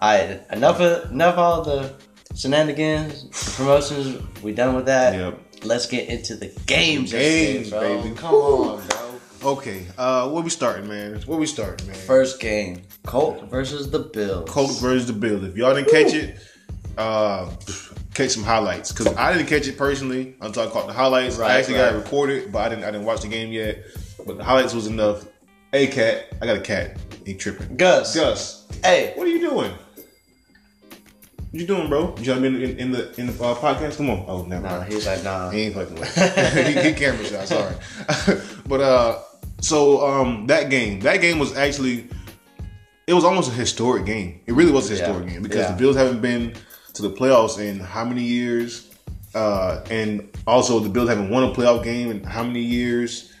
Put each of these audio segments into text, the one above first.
All right, enough of enough of all the shenanigans, promotions. We done with that. Yep. Let's get into the games. Games, bro. baby. Come on, bro. Okay, uh, where we starting, man? Where we starting, man? First game, Colt versus the Bills. Colts versus the Bills. If y'all didn't catch it, uh, catch some highlights because I didn't catch it personally until I caught the highlights. Right, I actually got it recorded, but I didn't. I didn't watch the game yet. But the highlights was enough. Hey, cat, I got a cat. He tripping. Gus. Gus, Hey, what are you doing? What you doing, bro? You trying to be in, in, in the in the uh, podcast? Come on. Oh, never. nah, mind. he's like, nah. He ain't fucking with he, he camera shot, sorry. but uh so um that game, that game was actually it was almost a historic game. It really was a historic Yeah. game because Yeah. the Bills haven't been to the playoffs in how many years? Uh and also the Bills haven't won a playoff game in how many years?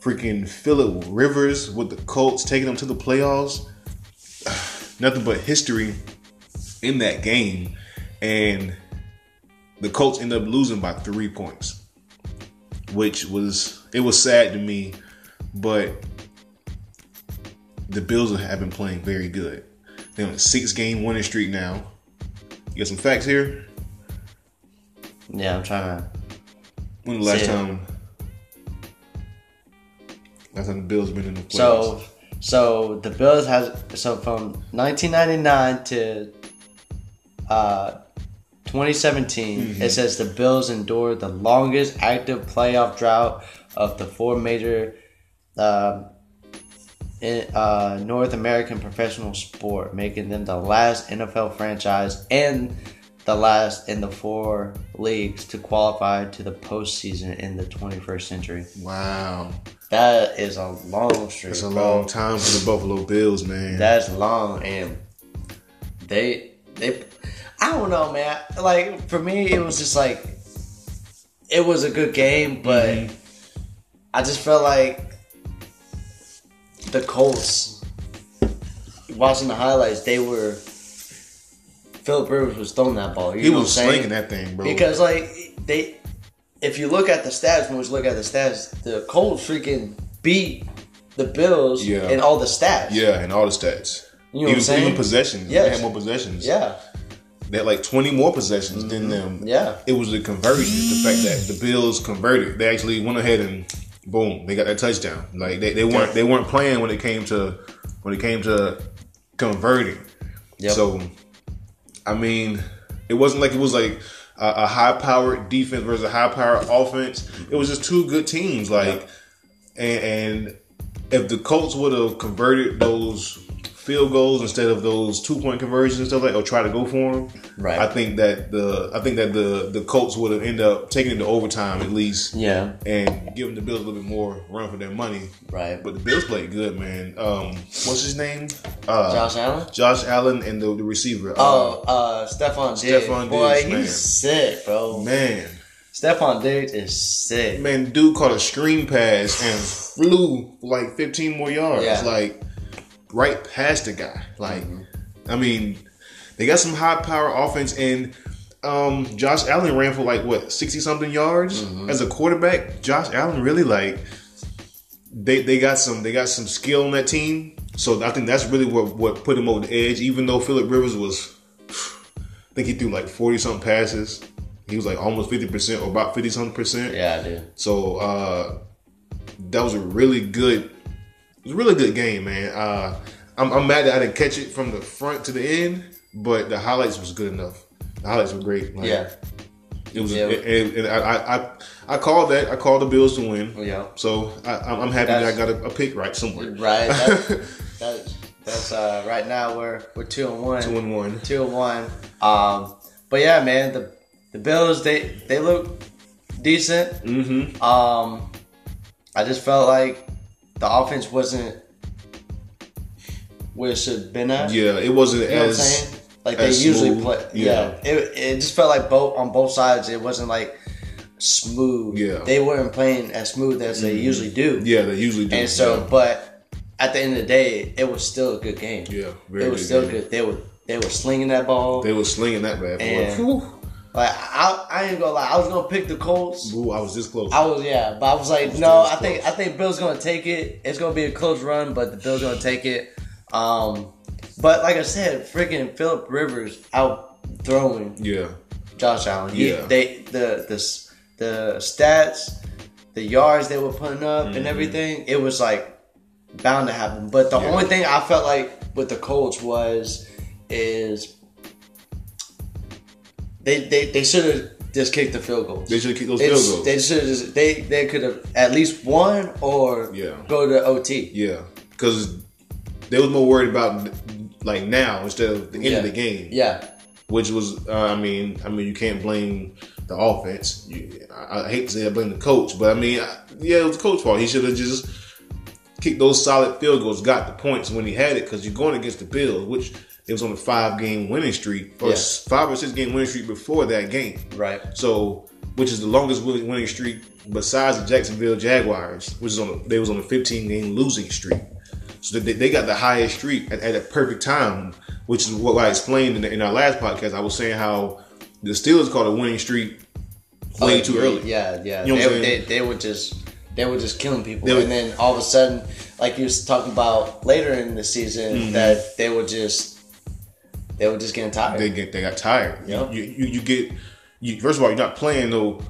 Freaking Philip Rivers with the Colts taking them to the playoffs. Nothing but history in that game. And the Colts ended up losing by three points, which was it was sad to me, but the Bills have been playing very good. They're on a six game winning streak now. You got some facts here? Yeah, I'm trying to. When the last time last time the Bills been in the playoffs? So, so the Bills has so from 1999 to uh, 2017, Mm-hmm. it says the Bills endured the longest active playoff drought of the four major um in, uh, North American professional sport, making them the last NFL franchise and the last in the four leagues to qualify to the postseason in the 21st century. wow. That is a long streak. It's a bro. long time for the Buffalo Bills, man. That's long, and they they. I don't know, man. Like for me, it was just like it was a good game, but Mm-hmm. I just felt like the Colts. Watching the highlights, they were. Philip Rivers was throwing that ball. You he know what was slinging that thing, bro. Because like they, if you look at the stats, when we look at the stats, the Colts freaking beat the Bills Yeah. in all the stats. yeah, and all the stats. You know what even, I'm saying? even possessions. Yes. They had more possessions. yeah, They had like 20 more possessions than mm-hmm. them. yeah. It was the conversion, the fact that the Bills converted. They actually went ahead and boom, they got that touchdown. Like they, they weren't they weren't playing when it came to when it came to converting. Yep. So I mean, it wasn't like it was like a, a high powered defense versus a high powered offense. It was just two good teams. Like and, and if the Colts would have converted those field goals instead of those two point conversions and stuff like, or try to go for them, Right. I think that the I think that the the Colts would have ended up taking it to overtime at least, Yeah, and giving the Bills a little bit more run for their money. right. But the Bills played good, man. Um, what's his name? Uh, Josh Allen. Josh Allen and the, the receiver. Oh, uh, Stefon Diggs. Stefon Boy, Diggs, he's man. sick, bro. man, Stefon Diggs is sick. man, dude caught a screen pass and flew like 15 more yards, Yeah. like right past the guy. Like. I mean, they got some high power offense, and um, Josh Allen ran for like what 60 something yards Mm-hmm. as a quarterback. Josh Allen really like they they got some they got some skill on that team. So I think that's really what what put him over the edge. Even though Philip Rivers was, I think he threw like 40 something passes. He was like almost 50 percent or about 50 something percent. Yeah, dude. So uh, that was a really good, was a really good game, man. Uh, I'm, I'm mad that I didn't catch it from the front to the end, but the highlights was good enough. The highlights were great. Like, Yeah, it was. Yeah. And, and I, I, I, called that. I called the Bills to win. yeah. So I, I'm I'm happy that I got a, a pick right somewhere. Right. That, that, that's uh, right now we're we're two and one. Two and one. Two and one. Um, but yeah, man, the the Bills they they look decent. Mm-hmm. Um, I just felt like the offense wasn't where it should have been at. Yeah, it wasn't You know what I'm as? Like they usually smooth. play. Yeah. Yeah. It, it just felt like both on both sides. It wasn't like smooth. Yeah. Mm-hmm. They weren't playing as smooth as they usually do. yeah. They usually do. And so, yeah. but at the end of the day, it was still a good game. yeah, very it was still game. good. They were they were slinging that ball. They were slinging that bad boy. Like I, I ain't gonna lie, I was gonna pick the Colts. Ooh, I was this close. I was yeah, but I was like, was no, I think close. I think Bill's gonna take it. It's gonna be a close run, but the Bills gonna take it. Um, But like I said, freaking Philip Rivers out throwing Yeah. Josh Allen. He, Yeah. They the the the stats, the yards they were putting up, and everything. It was like bound to happen. But the Mm-hmm. Yeah. only thing I felt like with the Colts was is they they, they should have just kicked the field goals. They should have kicked those field goals. They should have. They they could have at least won or Yeah. go to OT. Yeah, because they was more worried about like now instead of the end Yeah. of the game, Yeah, which was uh, I mean I mean you can't blame the offense. You, I, I hate to say I blame the coach, but I mean I, yeah it was the coach's fault. He should have just kicked those solid field goals, got the points when he had it because you're going against the Bills, which it was on a five game winning streak or Yeah. five or six game winning streak before that game. right. So, which is the longest winning winning streak besides the Jacksonville Jaguars, which is on a, they was on a 15 game losing streak. So they, they got the highest streak at, at a perfect time, which is what I explained in, the, in our last podcast. I was saying how the Steelers caught a winning streak way Oh, too yeah, early. Yeah, yeah. You know they, they, they were just they were just killing people, were- and then all of a sudden, like you was talking about later in the season, Mm-hmm. that they were just they were just getting tired. They get they got tired. Yep. You, you you get you first of all you're not playing no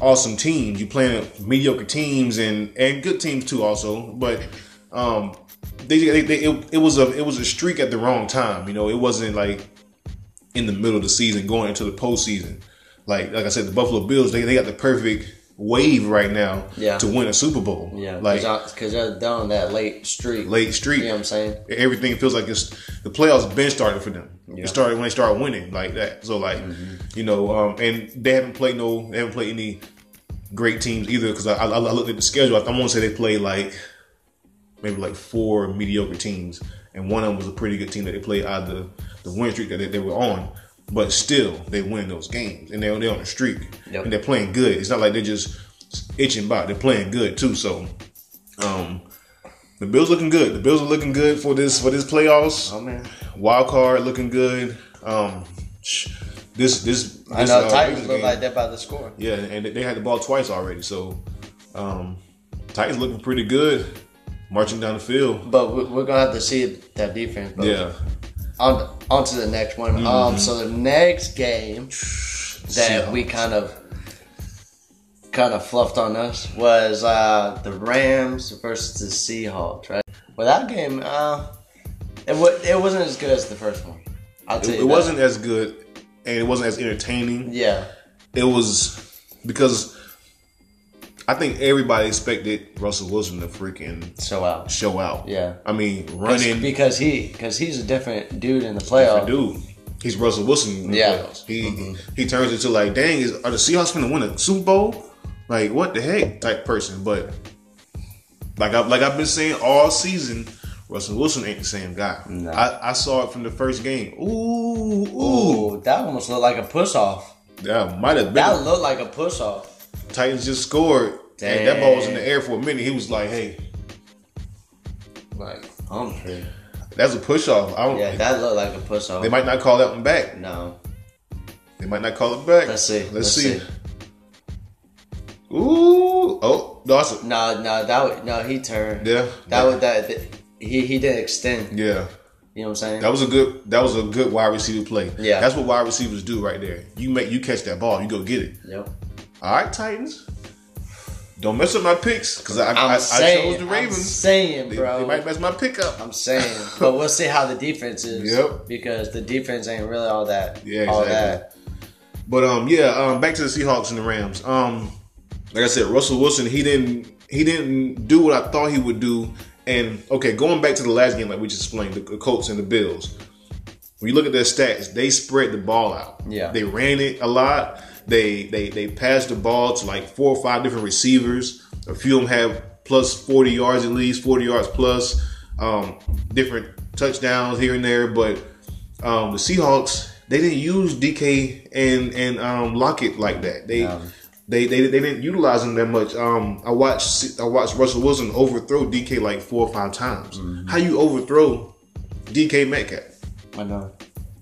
awesome teams. You playing mediocre teams and and good teams too also. But um they, they, they it, it was a it was a streak at the wrong time. You know it wasn't like in the middle of the season going into the postseason. Like like I said, the Buffalo Bills they, they got the perfect wave right now Yeah. to win a Super Bowl. yeah, like because they're down that late streak. late streak. You know what I'm saying? everything feels like it's the playoffs been started for them. Yeah. Mm-hmm. It started when they started winning like that. So like you know, um, and they haven't played no, they haven't played any great teams either. Because I, I, I looked at the schedule. I, I want to say they played like maybe like four mediocre teams, and one of them was a pretty good team that they played out of the the win streak that they, they were on. But still, they win those games, and they're they're on a streak, Yep. and they're playing good. It's not like they're just itching by; they're playing good too. So, um, the Bills looking good. The Bills are looking good for this for this playoffs. Oh man, Wild card looking good. Um, sh- this this, this I know uh, Titans look game- like they're about to score. yeah, and they had the ball twice already. So, um, Titans looking pretty good, marching down the field. But we- we're gonna have to see that defense. But Yeah, On, on to the next one. Mm-hmm. Um, so the next game that we kind of kind of fluffed on us was uh, the Rams versus the Seahawks, right? Well, that game, uh, it, wa- it wasn't as good as the first one. I'll tell it, you it that. wasn't as good, and it wasn't as entertaining. Yeah, It was because I think everybody expected Russell Wilson to freaking so out. show out. Yeah. I mean, running. because he because he's a different dude in the different playoff. dude. He's Russell Wilson in the Yeah. playoffs. He mm-hmm. he turns into like, dang, is are the Seahawks gonna win a Super Bowl? Like what the heck type person. But like I like I've been saying all season, Russell Wilson ain't the same guy. No. I, I saw it from the first game. Ooh, ooh. Ooh, that almost looked like a push off. That might have been That looked like a push off. Titans just scored. And that ball was in the air for a minute. He was like, hey, Like Humphrey. that's a push off. I don't Yeah, that looked like a push off. they might not call that one back. no. They might not call it back. Let's see. Let's, Let's see. see. Ooh. Oh, no, that's a, No, no, that would, no, he turned. yeah. That would that, that- he he didn't extend. Yeah. You know what I'm saying? That was a good that was a good wide receiver play. Yeah. That's what wide receivers do right there. You make you catch that ball, you go get it. yep. All right, Titans. Don't mess up my picks because I, I'm I, I chose the I'm Ravens. saying, They, bro. they might mess my pick up. I'm saying, but we'll see how the defense is. Yep. Because the defense ain't really all that. Yeah, all exactly. But um, yeah, um, back to the Seahawks and the Rams. Um, like I said, Russell Wilson, he didn't he didn't do what I thought he would do. And okay, going back to the last game, like we just explained, the Colts and the Bills. When you look at their stats, they spread the ball out. Yeah. they ran it a lot. They they they passed the ball to like four or five different receivers. A few of them have plus forty yards at least, forty yards plus. Um, different touchdowns here and there, but um, the Seahawks they didn't use DK and and um, Lockett like that. They, No. they they they didn't utilize them that much. Um, I watched I watched Russell Wilson overthrow DK like four or five times. How you overthrow DK Metcalf? I know.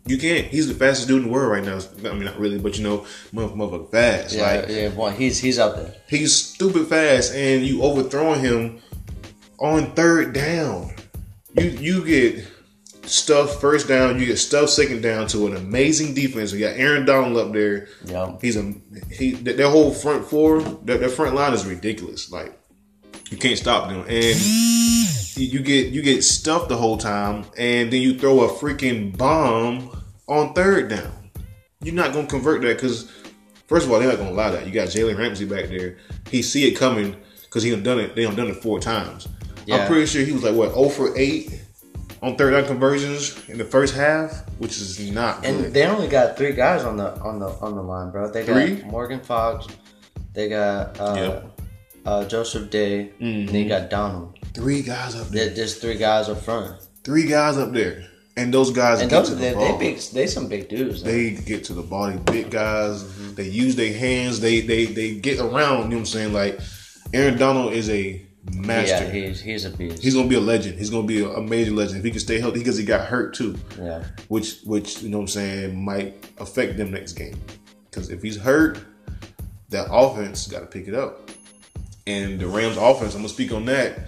You can't. He's the fastest dude in the world right now. I mean, not really, but you know, motherfucker fast. Yeah, Like yeah. Well, he's he's up there. he's stupid fast, and you overthrowing him on third down. You you get stuff first down, you get stuff second down to an amazing defense. We got Aaron Donald up there. Yeah. He's a he. Their their whole front four, their, their front line is ridiculous. Like you can't stop them, and you get you get stuffed the whole time, and then you throw a freaking bomb on third down. You're not gonna convert that because first of all, they're not gonna allow that. You got Jalen Ramsey back there. He see it coming because he done done it. They done done it four times. Yeah. I'm pretty sure he was like what 0 for eight on third down conversions in the first half, which is not And good. they only got three guys on the on the on the line, bro. They got Three? Morgan Fox, they got uh, Yep. uh, Joseph Day, and they got Donald. Three guys up there. They're just three guys up front, Three guys up there, and those guys and get those to the they, ball. they big they some big dudes. though. They get to the ball. They big guys. Mm-hmm. They use their hands. They they they get around. You know what I'm saying? Like Aaron Donald is a master. yeah, he's he's a beast. He's gonna be a legend. He's gonna be a, a major legend if he can stay healthy because he got hurt too, yeah, which which you know what I'm saying might affect them next game. Because if he's hurt, that offense got to pick it up. And the Rams offense, I'm gonna speak on that.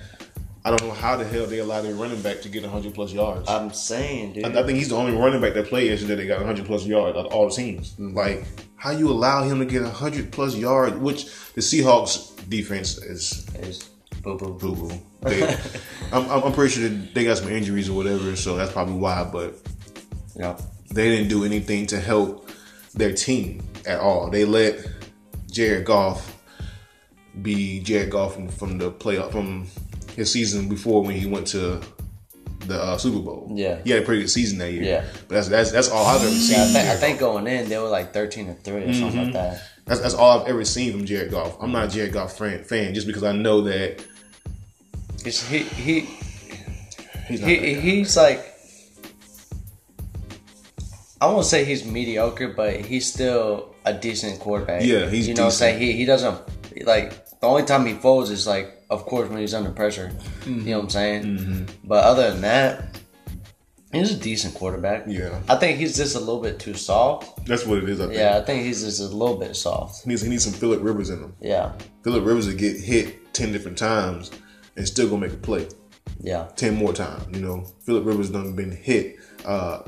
I don't know how the hell they allow their running back to get 100 plus yards. I'm saying, dude. I, I think he's the only running back that played yesterday that got 100 plus yards out of all the teams. Like, how you allow him to get 100 plus yards, which the Seahawks defense is Is boo boo. boo boo. I'm, I'm I'm pretty sure that they got some injuries or whatever, so that's probably why. But Yeah, they didn't do anything to help their team at all. They let Jared Goff be Jared Goff from, from the playoff from his season before when he went to the uh, Super Bowl. Yeah. he had a pretty good season that year. Yeah. but that's that's that's all I've ever seen. yeah. I think, I think going in they were like thirteen or three or something like that. That's, that's all I've ever seen from Jared Goff. I'm not a Jared Goff fan, fan just because I know that It's, he he he's he, he's like I won't say he's mediocre, but he's still a decent quarterback. Yeah, he's you know what I'm decent. saying. He he doesn't like the only time he folds is like of course when he's under pressure. You know what I'm saying. Mm-hmm. But other than that, he's a decent quarterback. Yeah. I think he's just a little bit too soft. That's what it is. I think. Yeah, I think he's just a little bit soft. He needs, he needs some Philip Rivers in him. Yeah, Philip Rivers will get hit ten different times and still gonna make a play yeah, ten more times. You know, Philip Rivers done been hit. Uh,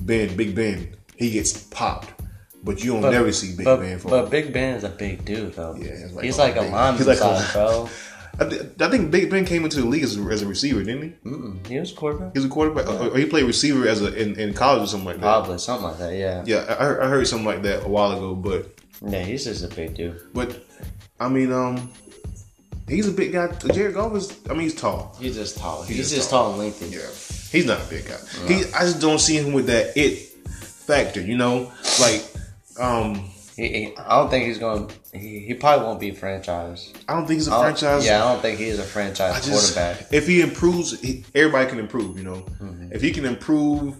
Ben, Big Ben, he gets popped, but you don't never see Big but, Ben fall. but Big Ben is a big dude though. Yeah, like he's like lineman he's like a- size, bro. I, thi- I think Big Ben came into the league as a, as a receiver, didn't he? Mm-mm, he was a quarterback. He was a quarterback, or, or he played receiver as a in, in college or something like that. Probably something like that. Yeah. Yeah, I, I heard something like that a while ago, but Yeah, he's just a big dude. but I mean, um, he's a big guy. Jared Goff is, I mean, he's tall. He's just tall. He's, just just tall. tall and lengthy. Yeah, he's not a big guy. He, I just don't see him with that it factor. You know, like um, He, he, I don't think he's going. He, he probably won't be franchise. I don't think he's a franchise. Yeah, I don't think he's a franchise I just, quarterback. if he improves, he, everybody can improve. You know, mm-hmm. if he can improve,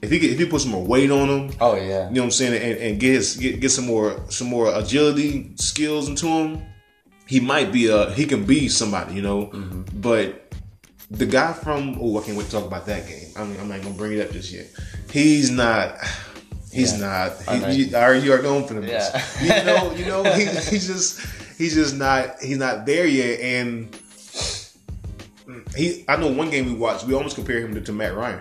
if he can, if he put some more weight on him, Oh yeah. you know what I'm saying, and, and get his get, get some more some more agility skills into him, he might be a he can be somebody, you know. Mm-hmm. But the guy from oh, I can't wait to talk about that game. I mean, I'm not gonna bring it up just yet. He's not. He's Yeah. not. He, you, are you are known for the Yeah. you know, you know, he, he's just he's just not he's not there yet, and he. I know one game we watched, we almost compared him to, to Matt Ryan.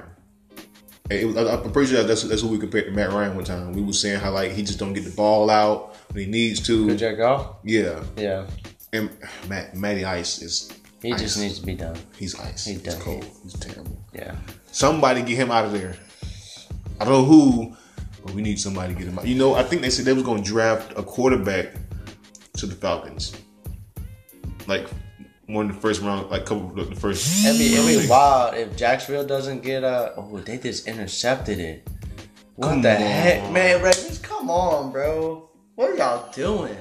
It was, I'm pretty sure that's that's who we compared to Matt Ryan one time. We were saying how like he just don't get the ball out when he needs to. Good Jared Goff. Yeah, Yeah. and Matt Matty Ice is He ice. just needs to be done. he's ice. he he's does. cold. He's terrible. Yeah. Somebody get him out of there. I don't know who, we need somebody to get him out. You know, I think they said they was going to draft a quarterback to the Falcons, like one of the first round, like couple of the first. It'd be, it'd be wild if Jacksonville doesn't get a. Oh, they just intercepted it. What Come the on. heck, man? Ravens, come on, bro. What are y'all doing?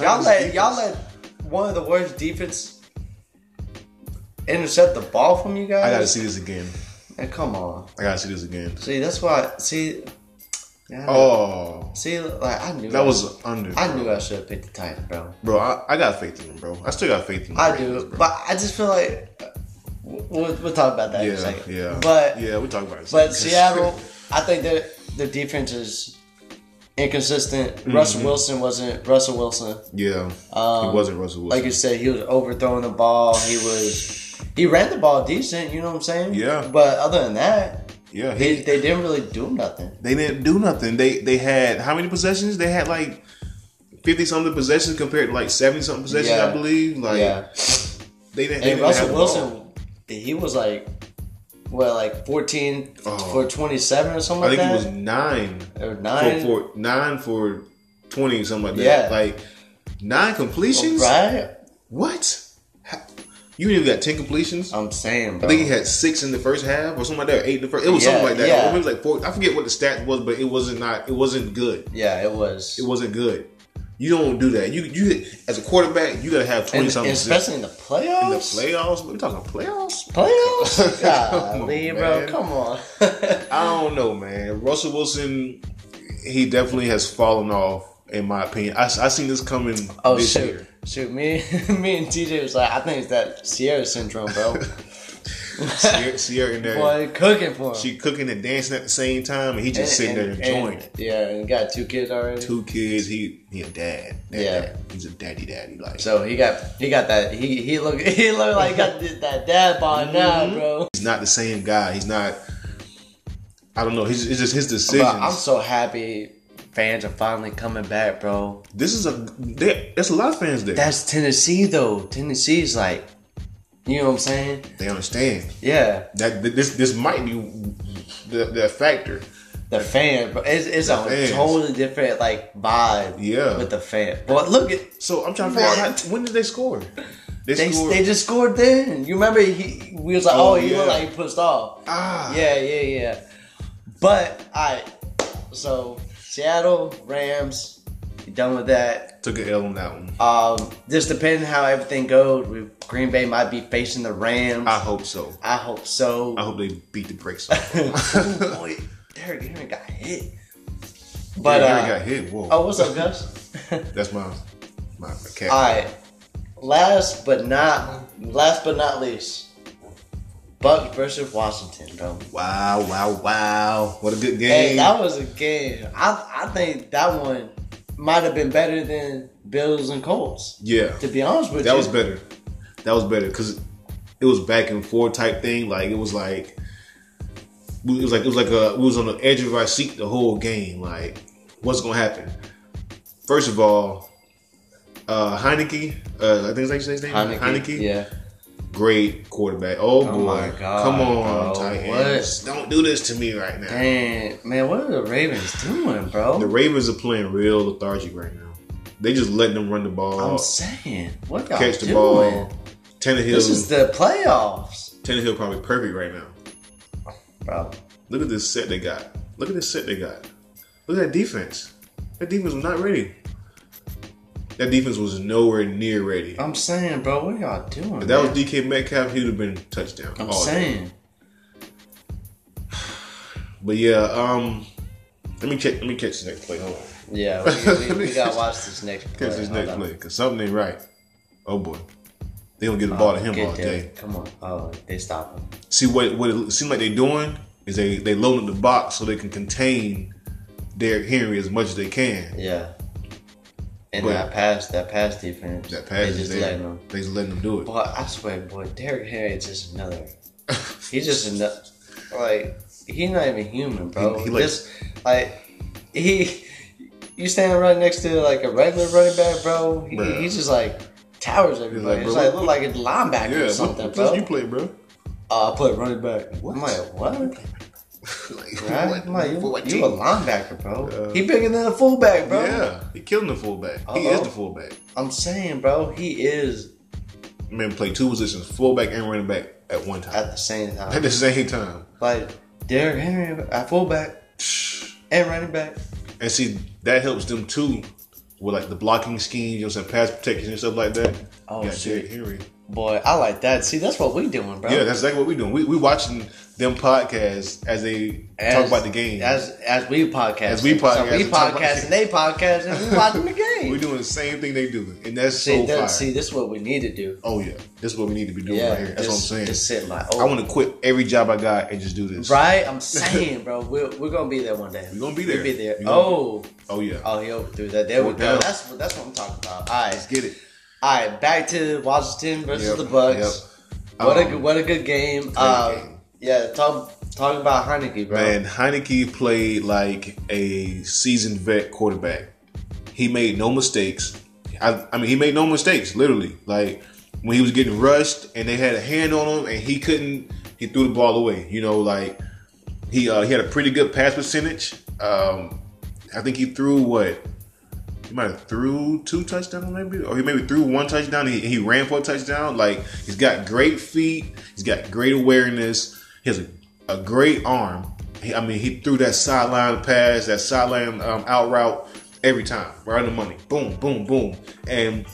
Y'all let defense. y'all let one of the worst defense intercept the ball from you guys. I gotta see this again. And come on. I gotta see this again. See, that's why. See. Yeah, Oh, See, like I knew that I- was under. I knew I should have picked the Titans, bro. bro. I, I got faith in him, bro. I still got faith in him. I do, but I just feel like we'll, we'll talk about that in a Yeah, second. yeah, But yeah, we'll talk about it. but Seattle, I think that the defense is inconsistent. Mm-hmm. Russell Wilson wasn't Russell Wilson. yeah, Um, he wasn't Russell Wilson. Like you said, he was overthrowing the ball. He was he ran the ball decent. You know what I'm saying? Yeah. But other than that, Yeah, They, he, they didn't really do nothing. they didn't do nothing. They they had how many possessions? They had like fifty something possessions compared to like seventy something possessions, Yeah. I believe. Like yeah. they didn't. They And didn't Russell have the ball. Wilson, he was like, what, like 14 Oh. for 27 or something I like think it was nine or nine? for, for nine for twenty something like that. Yeah. Like nine completions. right? What? You even got ten completions. I'm saying, I think he had six in the first half or something like that. Or eight in the first. It was Yeah, something like that. yeah. It was like four. I forget what the stat was, but it wasn't not. It wasn't good. yeah, it was. It wasn't good. You don't do that. You you as a quarterback, you gotta have twenty something. especially in the playoffs. in the playoffs. We're talking playoffs. Playoffs? Come on, bro. Come on. I don't know, man. Russell Wilson, he definitely has fallen off, in my opinion. I, I seen this coming oh, this shoot. year. Shoot, me, me and TJ was like, I think it's that Ciara syndrome, bro. Ciara, Ciara in there, Boy, cooking for him. she cooking and dancing at the same time, and he just sitting there And- enjoying and- it. Yeah, and got two kids already. Two kids, he he a dad. Dad, Yeah. dad. he's a daddy, daddy. Like So he got he got that he he look he look like he got that dad bod now, Mm-hmm. bro. he's not the same guy. He's not. I don't know. He's it's just his decisions. I'm so happy fans are finally coming back, bro. this is a there, there's a lot of fans there. That's Tennessee though. Tennessee's like, you know what I'm saying? they understand Yeah, that this this might be the the factor. the fan, but It's, it's a fans. totally different like vibe. Yeah. with the fan. But look at So I'm trying to figure out when did they score? They, they they just scored then. You remember he we was like, Oh, oh, he yeah. looked like he pushed off. ah Yeah, yeah, yeah. But I so Seattle Rams, you done with that. took an L on that one. Um, just depending how everything goes, Green Bay might be facing the Rams. I hope so. I hope so. I hope they beat the brakes off. oh boy, Derrick Henry got hit. But But uh, got hit. Whoa, oh, what's up, Gus? that's my my, my cat. All right. Last but not last but not least, Bucks versus Washington, bro. Wow, wow, wow! What a good game. Hey, that was a game. I I think that one might have been better than Bills and Colts. yeah, To be honest with that you, That was better. That was better because it was back and forth type thing. Like it was like it was like it was like a we was on the edge of our seat the whole game. Like what's gonna happen? First of all, uh Heinicke, uh, I think that's how you say his name. Heinicke. Yeah. Great quarterback. Oh, oh, boy, my God, come on, bro. Titans! Don't do this to me right now. Man, man, what are the Ravens doing, bro? The Ravens are playing real lethargic right now. They just letting them run the ball, I'm saying, what y'all catch the doing? ball. Tannehill, This is the playoffs, Tannehill probably perfect right now. bro. Look at this set they got. Look at this set they got. Look at that defense. That defense was not ready. That defense was nowhere near ready. I'm saying, bro, what y'all doing? If that was? DK Metcalf, he would have been touchdown. I'm day. saying. But yeah, um, let me check. Let me catch the next play. Hold on. Yeah, we, we, we gotta watch this next play. Catch this next play because something ain't right. Oh boy, they don't get the ball to him all there. day. Come on. Oh, they stop him. See what what it seems like they're doing is they they loading the box so they can contain Derrick Henry as much as they can. Yeah. And But- that pass, that pass defense, That pass they just there. letting them. They just letting them do it. Boy, I swear, boy, Derrick Henry is just another. He's just another. Like he's not even human, bro. He- He, like- just like he. You stand right next to like a regular running back, bro. He, Bruh. he's just like towers everybody. like, it's like look like a linebacker Yeah, or what, something, what bro. position you play, bro? Uh, I play running back. What? I'm like, what? Like, Right? what- like, you, for what you a linebacker, bro. Uh, he bigger than a fullback, bro. Yeah, he killing the fullback. He Uh-oh. is the fullback. I'm saying, bro, he is Man, play two positions, fullback and running back at one time. at the same time. At the same time. Like Derrick Henry at fullback and running back. And see, that helps them too with like the blocking scheme, you know, some pass protection and stuff like that. Oh, Got shit. Derrick Henry. Boy, I like that. See, that's what we doing, bro. Yeah, that's exactly what we doing. We we watching them podcasts as they As- talk about the game. As as we podcast. As we So podcast we talk about podcast and they podcast and we watching the game. We're doing the same thing they do, and that's see, so that, fire. see, this is what we need to do. oh yeah, this is what we need to be doing Yeah, right here. That's just, what I'm saying. Just sit like, oh. I oh, want to quit every job I got and just do this. right? I'm saying, bro, we're, we're gonna be there one day. We're gonna be there. We'll be there. We gonna- Oh, Oh yeah. oh, he overthrew that. There we go. down. That's that's what I'm talking about. All right. Let's get it. All right. Back to Washington versus Yep, the Bucks. yep. What a Um, good, what a good game. Uh, game. Yeah, talk talk about Heinicke, bro. Man, Heinicke played like a seasoned vet quarterback. He made no mistakes. I, I mean, he made no mistakes, literally. Like when he was getting rushed and they had a hand on him and he couldn't, he threw the ball away. You know, like he uh, he had a pretty good pass percentage. Um, I think he threw what he might have threw two touchdowns maybe, or he maybe threw one touchdown. He, he ran for a touchdown. Like he's got great feet. He's got great awareness. He has a, a great arm. He, I mean, he threw that sideline pass, that sideline um, out route every time, right on the money. Boom, boom, boom, and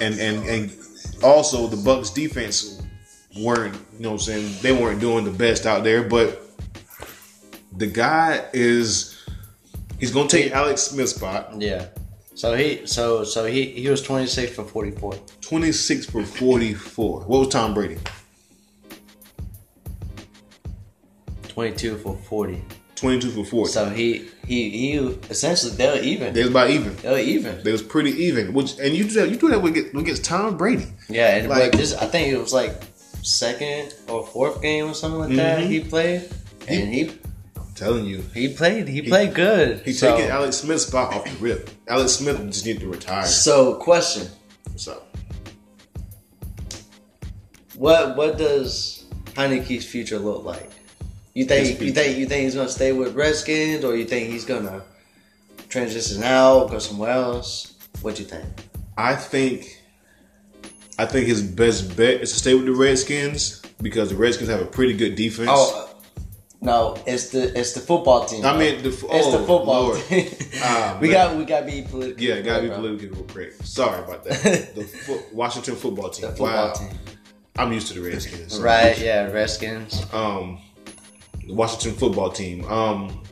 and and and also the Bucks defense weren't, you know, what I'm saying they weren't doing the best out there, but the guy is he's gonna take Alex Smith's spot. yeah. So he so so he he was twenty six for forty four. 26 for 44. What was Tom Brady? 22 for 40. 22 for 40. So he he he essentially they were even. They was about even. They were even. They was pretty even. Which and you do that you do that it against Tom Brady. Yeah, and Like- this I think it was like second or fourth game or something like that Mhm. he played, and he I'm telling you. he played he played good. He so, taking Alex Smith's spot off the rip. Alex Smith just need to retire. so question: So What what does Heinicke's future look like? You think you think you think he's gonna stay with Redskins, or you think he's gonna transition out, go somewhere else? What you think? I think I think his best bet is to stay with the Redskins because the Redskins have a pretty good defense. Oh no, it's the it's the football team. I mean, the, it's oh, the football Lord. team. Ah, we man. got we got to be political. Yeah, gotta be bro. politically correct. Sorry about that. the fo- Washington football team. The football wow. team, I'm used to the Redskins. so- right? Yeah, Redskins. um, the Washington football team. Um,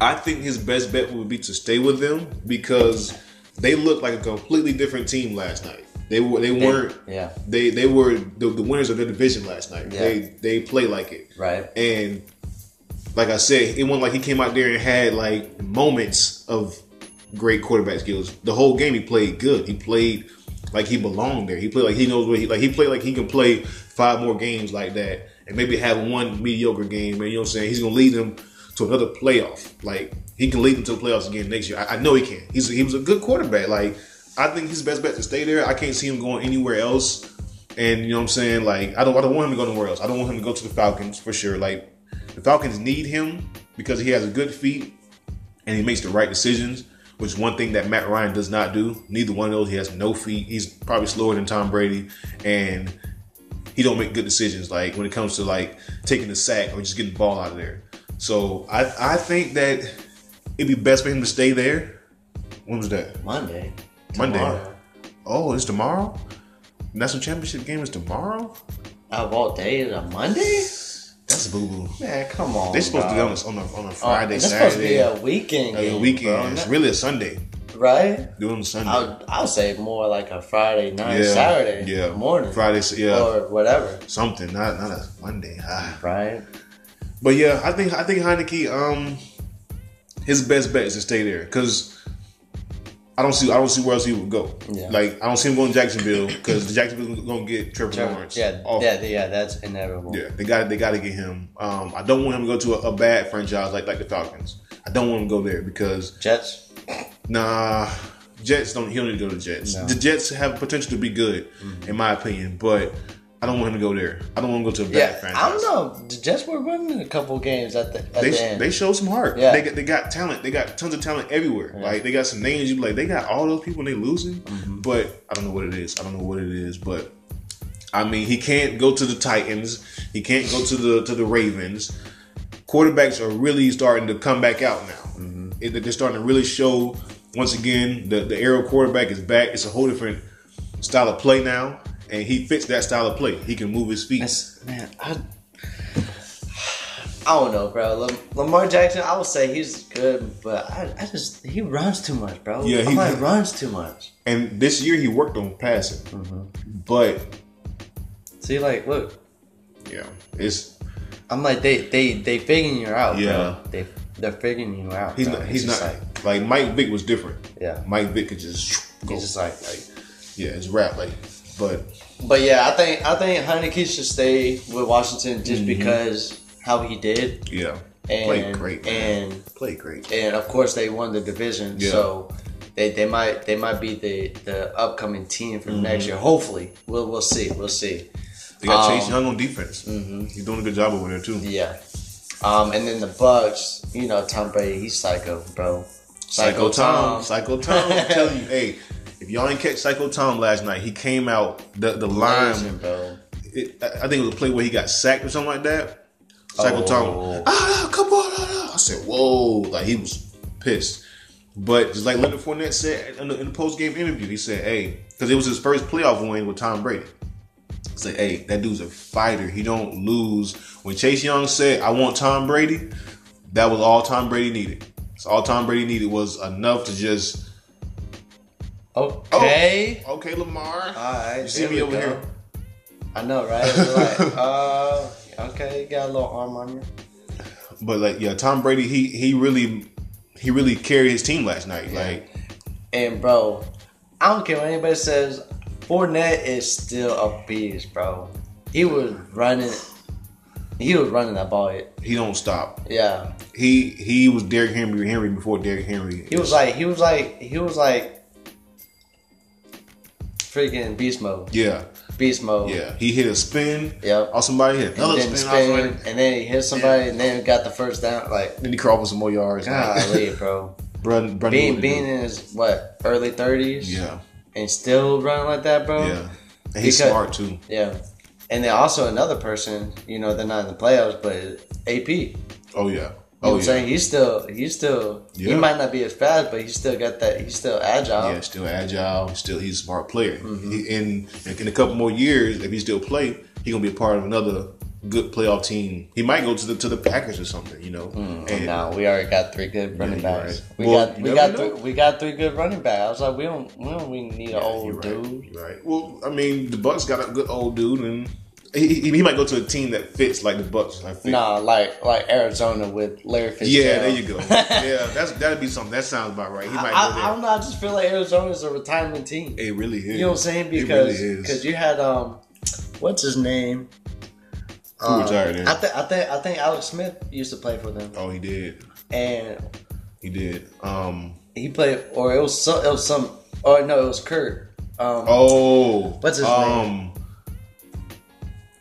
I think his best bet would be to stay with them because they looked like a completely different team last night. They were they weren't Yeah, they they were the, the winners of their division last night. Yeah. They they played like it, right. and like I said, it wasn't like he came out there and had like moments of great quarterback skills. The whole game he played good. He played like he belonged there. He played like he knows what he like. He played like he can play five more games like that, and maybe have one mediocre game. And you know what I'm saying? He's gonna lead them to another playoff. Like he can lead them to the playoffs again next year. I, I know he can. He's he was a good quarterback. Like I think his best bet to stay there. I can't see him going anywhere else. And you know what I'm saying? Like I don't I don't want him to go nowhere else. I don't want him to go to the Falcons for sure. Like the Falcons need him because he has a good feet and he makes the right decisions, which is one thing that Matt Ryan does not do. Neither one of those. He has no feet. He's probably slower than Tom Brady, and he don't make good decisions. Like when it comes to like taking the sack or just getting the ball out of there. So I I think that it'd be best for him to stay there. When was that? Monday. Monday. Tomorrow. Oh, it's tomorrow. National championship game is tomorrow. Of all days, a Monday? That's boo boo. Man, come on. They're supposed to be on a, on a, on a Friday, it's supposed to be Saturday, a weekend. a weekend. bro. It's really a Sunday. right? Do it on a Sunday. I'll, I'll say more like a Friday night, yeah, Saturday yeah, morning, Friday, yeah, or whatever. something. Not not a Monday. Ah. Right? But yeah, I think I think Heinicke, um, his best bet is to stay there because I don't see I don't see where else he would go. Yeah. Like I don't see him going to Jacksonville because the Jacksonville's gonna get Trevor Trevor- Lawrence. Yeah, off. yeah, yeah. That's inevitable. Yeah, they got they got to get him. Um, I don't want him to go to a, a bad franchise like like the Falcons. I don't want him to go there because Jets. nah, Jets don't. He don't need to go to the Jets. No. Mm-hmm. The Jets have potential to be good, in my opinion, but I don't want him to go there. I don't want to go to a bad Yeah, franchise. I don't know. The Jets were winning a couple games at the at They, the end. they showed some heart. Yeah. They got, they got talent. They got tons of talent everywhere. Like they got some names. You be like they got all those people and they losing. Mm-hmm. But I don't know what it is. I don't know what it is. But I mean, he can't go to the Titans. He can't go to the to the Ravens. Quarterbacks are really starting to come back out now. Mm-hmm. It- they're starting to really show once again the the aerial quarterback is back. It's a whole different style of play now, and he fits that style of play. He can move his feet. That's- man, I, I don't know, bro. Lam- Lamar Jackson, I would say he's good, but I, I just he runs too much, bro. Yeah, he- he runs too much. And this year he worked on passing, Mm-hmm. but See, like, look, yeah, it's I'm like they they they figuring you out, Yeah. bro. They they're figuring you out. he's bro. not It's he's not like, like, Mike Vick was different. yeah. Mike Vick could just go. He's just like, yeah, it's rap like, but but yeah, I think I think Heinicke should stay with Washington Mm-hmm. just because how he did, Yeah, and Played great, man. and played great. and of course they won the division, Yeah. so they, they might they might be the the upcoming team for Mm-hmm. next year. Hopefully, we'll we'll see, we'll see. They got Um, Chase Young on defense. He's doing a good job over there too. Yeah. Um, and then the Bucks, you know, Tom Brady, he's psycho, bro. Psycho Tom, Psycho Tom. I'm telling you, hey, y'all ain't catch Psycho Tom last night, he came out the the line. Bro. It, I I think it was a play where he got sacked or something like that. Psycho Oh. Tom, ah, come on, ah, ah. I said, whoa, like he was pissed. But just like Leonard Fournette said in the, in the post game interview, he said, hey, because it was his first playoff win with Tom Brady. He said, hey, that dude's a fighter. He don't lose. When Chase Young said, I want Tom Brady, that was all Tom Brady needed. So all Tom Brady needed was enough to just, Okay. okay, Lamar. All right. You see me over go. here. I know, right? Like, uh, okay, you got a little arm on you. But like, yeah, Tom Brady, he he really he really carried his team last night. Yeah. Like, And bro, I don't care what anybody says. Fournette is still a beast, bro. He was running. He was running that ball. he don't stop. Yeah, He he was Derrick Henry Henry before Derrick Henry. he was like, he was like, he was like, freaking beast mode. yeah Beast mode. yeah. He hit a spin. Yep. On somebody hit And another then spin. Spin, like, and then he hit somebody, and then got the first down. Like, then he crawled for some more yards. golly, bro. Brun, Brun Being knew what to being in his what early thirties, yeah and still running like that, bro. yeah. And he's Because- smart too. Yeah. And then also another person, you know, they're not in the playoffs, but AP. Oh, You Oh yeah. know what Oh I'm saying? He's still he's still he might not be as fast, but he's still got that he's still agile. Yeah, still agile. He's Still, he's a smart player. Mm-hmm. He, in in a couple more years, if he still play, he gonna be a part of another good playoff team. He might go to the to the Packers or something. You know. and No, we already got three good running you're backs. right. We Well, got we got three, we got three good running backs. I was like, we don't we don't we need an you're old right. dude. Right. Well, I mean, the Bucks got a good old dude, and he, he, might go to a team that fits like the Bucks. I think. Nah, like like Arizona with Larry Fitzgerald. Yeah, there you go. yeah, that's that'd be something. That sounds about right. He might I, I, don't know. I just feel like Arizona's a retirement team. it really is. You know what I'm saying? It Because really because you had um, what's his name? Who retired there? I think I think I think Alex Smith used to play for them, oh, he did. and He did. Um. he played, or it was some, it was some, or no, it was Kurt. Um, Oh. What's his name? um,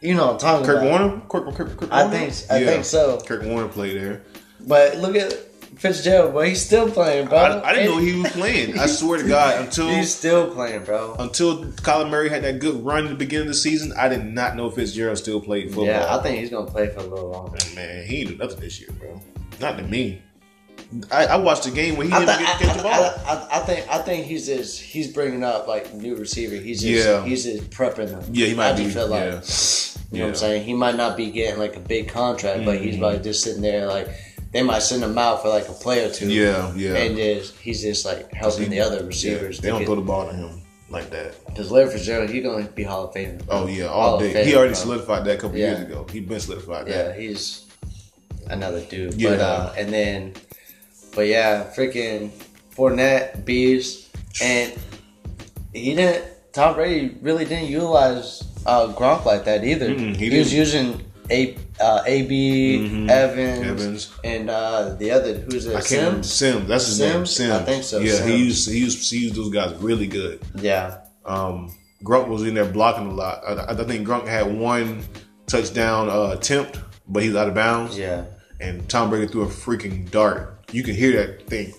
you know what I'm talking Kirk about. Warner. Kirk, Kirk, Kirk I Warner? think I think so. Kirk Warner played there. But look at Fitzgerald, but he's still playing, bro. I, I didn't know he was playing. I swear to God, until He's still playing, bro. until Kyler Murray had that good run at the beginning of the season, I did not know Fitzgerald still played football. Yeah, I think he's gonna play for a little longer. man, he ain't do nothing this year, bro. Not to me. I, I watched the game when he I, didn't th- get, I, get the ball. I, I, think I think he's just he's bringing up like new receiver. He's just Yeah. he's just prepping them. yeah, he might be. feel like yeah. you know what I'm saying. He might not be getting like a big contract, but he's Mhm. like just sitting there like they might send him out for like a play or two. Yeah, yeah. and just he's just like helping the other receivers. Yeah, they don't throw the ball to him like that. Because Larry Fitzgerald, he's gonna be Hall of Fame. Oh yeah, all of day. He already bro. solidified that a couple Yeah. years ago. He been solidified Yeah, that. he's another dude. Yeah. But uh, and then, but yeah, freaking Fournette, Bees, and he didn't. Tom Brady really didn't utilize uh, Gronk like that either. Mm-mm, he he, was using a uh, AB Mhm. Evans, Evans. and uh, the other who's it? I. Sims. Sims. That's his name. Sims? Sims. I think so, Yeah, he used he used he used those guys really good. Yeah, Um, Gronk was in there blocking a lot. I, I think Gronk had one touchdown uh, attempt, but he's out of bounds. yeah. And Tom Brady threw a freaking dart. You can hear that thing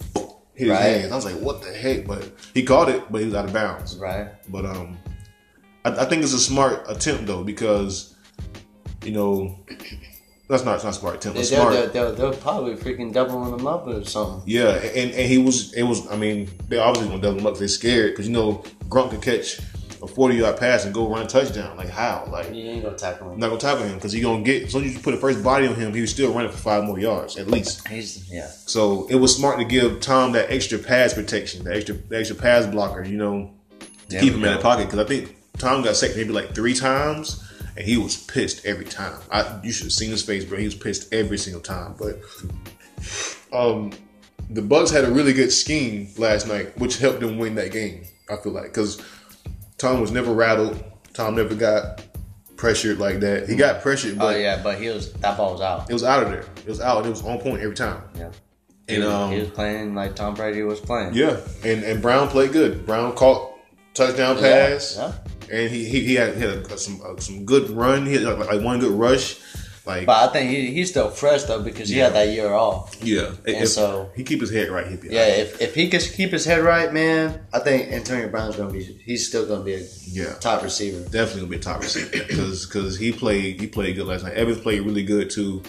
hit his Right. hands. I was like, "What the heck?" But he caught it, but he was out of bounds. Right. But um, I, I think it's a smart attempt though because you know that's not not a smart attempt. They, It's they'll, smart. they'll, they'll, they'll probably freaking doubling them up or something. Yeah, and, and he was it was I mean they obviously gonna double him up. They scared because you know Gronk could catch a forty yard pass and go run a touchdown. Like how? Like You ain't gonna tackle him. I'm not gonna tackle him because he gonna get. So you put a first body on him, he was still running for five more yards at least. He's yeah. So it was smart to give Tom that extra pass protection, the extra the extra pass blocker. You know, to There keep him in the pocket because I think Tom got sacked maybe like three times. And he was pissed every time. I you should have seen his face, bro. He was pissed every single time. But um, the Bucks had a really good scheme last night, which helped them win that game. I feel like because Tom was never rattled. Tom never got pressured like that. He got pressured, Oh but yeah, but he was that ball was out. it was out of there. It was out. It was on point every time. Yeah. He, And was, um, he was playing like Tom Brady was playing. yeah, and and Brown played good. Brown caught touchdown Yeah, pass, yeah. and he he, he had, he had a, some uh, some good run. He had like, like one good rush. Like But I think he, he's still fresh though because he had that year off. yeah, And if so- he keep his head right, he'd be Yeah, if, if he can keep his head right, man, I think Antonio Brown's gonna be he's still gonna be a yeah. top receiver. definitely gonna be a top receiver because because he played he played good last night. Evans played really good too.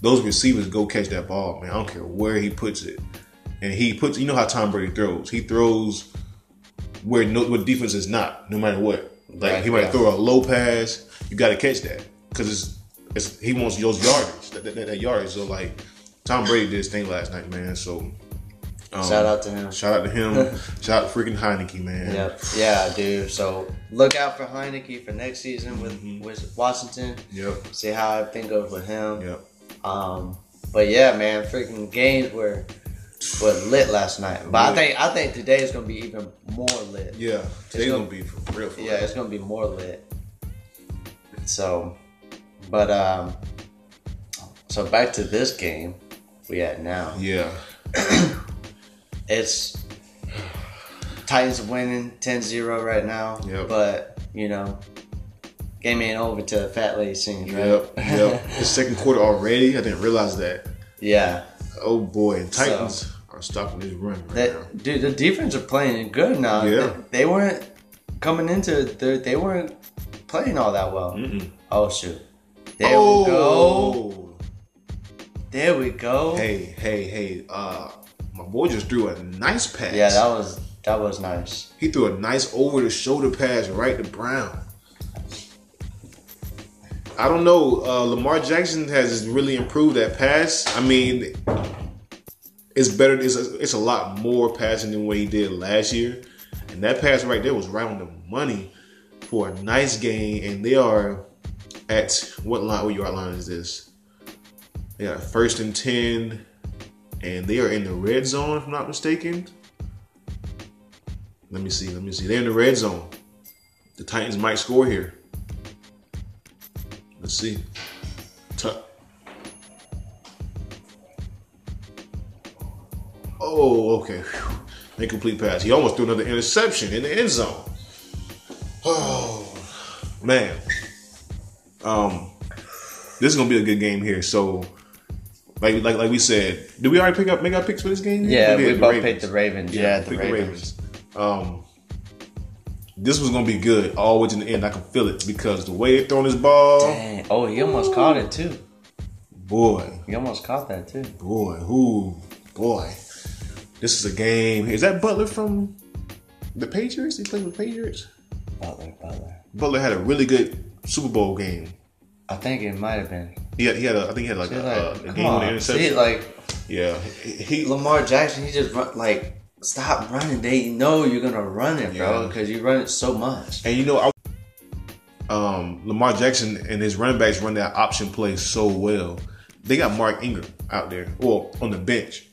Those receivers go catch that ball, man. I don't care where he puts it, and he puts. You know how Tom Brady throws. He throws where no where defense is not, no matter what. Like Right, he might yeah. throw a low pass, you got to catch that because it's, it's he wants those yardage, that, that, that yardage. So like Tom Brady did his thing last night, man. So um, Shout out to him. shout out to him, shout out to freaking Heinicke, man. Yep. Yeah, dude. So look out for Heinicke for next season with Mm-hmm. with Washington. Yep. See how everything goes with him. Yep. Um, but yeah, man, freaking games were were lit last night. But I think I think today is gonna be even more lit. Yeah. Today's gonna- gonna be for real. For Yeah, real. it's gonna be more lit. So, but um, so back to this game we at now. Yeah. It's Titans winning 10-0 right now. Yep. But you know, game ain't over till the fat lady sings, right? Yep, yep. the second quarter already. I didn't realize that. yeah. Oh boy, and Titans are stopping this run right now. Dude, the defense are playing good now. Yeah. They, they weren't coming into the they weren't playing all that well. Mm-mm. Oh shoot. There oh, we go. There we go. Hey, hey, hey! Uh, my boy just threw a nice pass. Yeah, that was that was nice. he threw a nice over the shoulder pass right to Brown. I don't know. Uh, Lamar Jackson has really improved that pass. I mean, it's better. It's a, it's a lot more passing than what he did last year. And that pass right there was right on the money for a nice game. And they are at what line? What yard line is this? Yeah, first and ten, and they are in the red zone, if I'm not mistaken. Let me see. Let me see. They're in the red zone. The Titans might score here. Let's see. Tu- oh, okay. Whew. Incomplete pass. He almost threw another interception in the end zone. Oh, man. Um, this is gonna be a good game here. So, like, like, like we said, did we already pick up make our picks for this game? Yeah, we the both Ravens. picked the Ravens. Yeah, the pick Ravens. Um, this was gonna be good all the way to the end. I can feel it because the way they throwing this ball, Dang. Oh, he almost caught it too. boy, He almost caught that too. boy, who, boy, this is a game. Is that Butler from the Patriots? He played with the Patriots. Butler, Butler. Butler had a really good Super Bowl game. I think it might have been. He had, he had a, I think he had like a, like, a, a game on interception. See, like yeah, he, he Lamar Jackson, he just run like stop running. They know you're gonna run it, bro, because you run it so much. And you know, I, um, Lamar Jackson and his running backs run that option play so well. They got Mark Ingram out there, well, on the bench.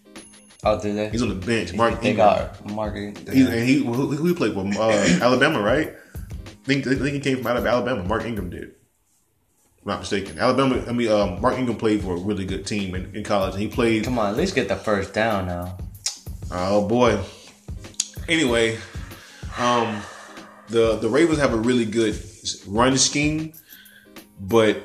Oh, do they? He's on the bench. Mark they Ingram. got Margaret. He's, and he who, who he played with uh, Alabama, right? I think, I think he came from out of Alabama. Mark Ingram did. I'm not mistaken. Alabama. I mean, um, Mark Ingram played for a really good team in, in college, and he played. Come on, at least get the first down now. Oh boy. Anyway, um, the the Ravens have a really good run scheme, but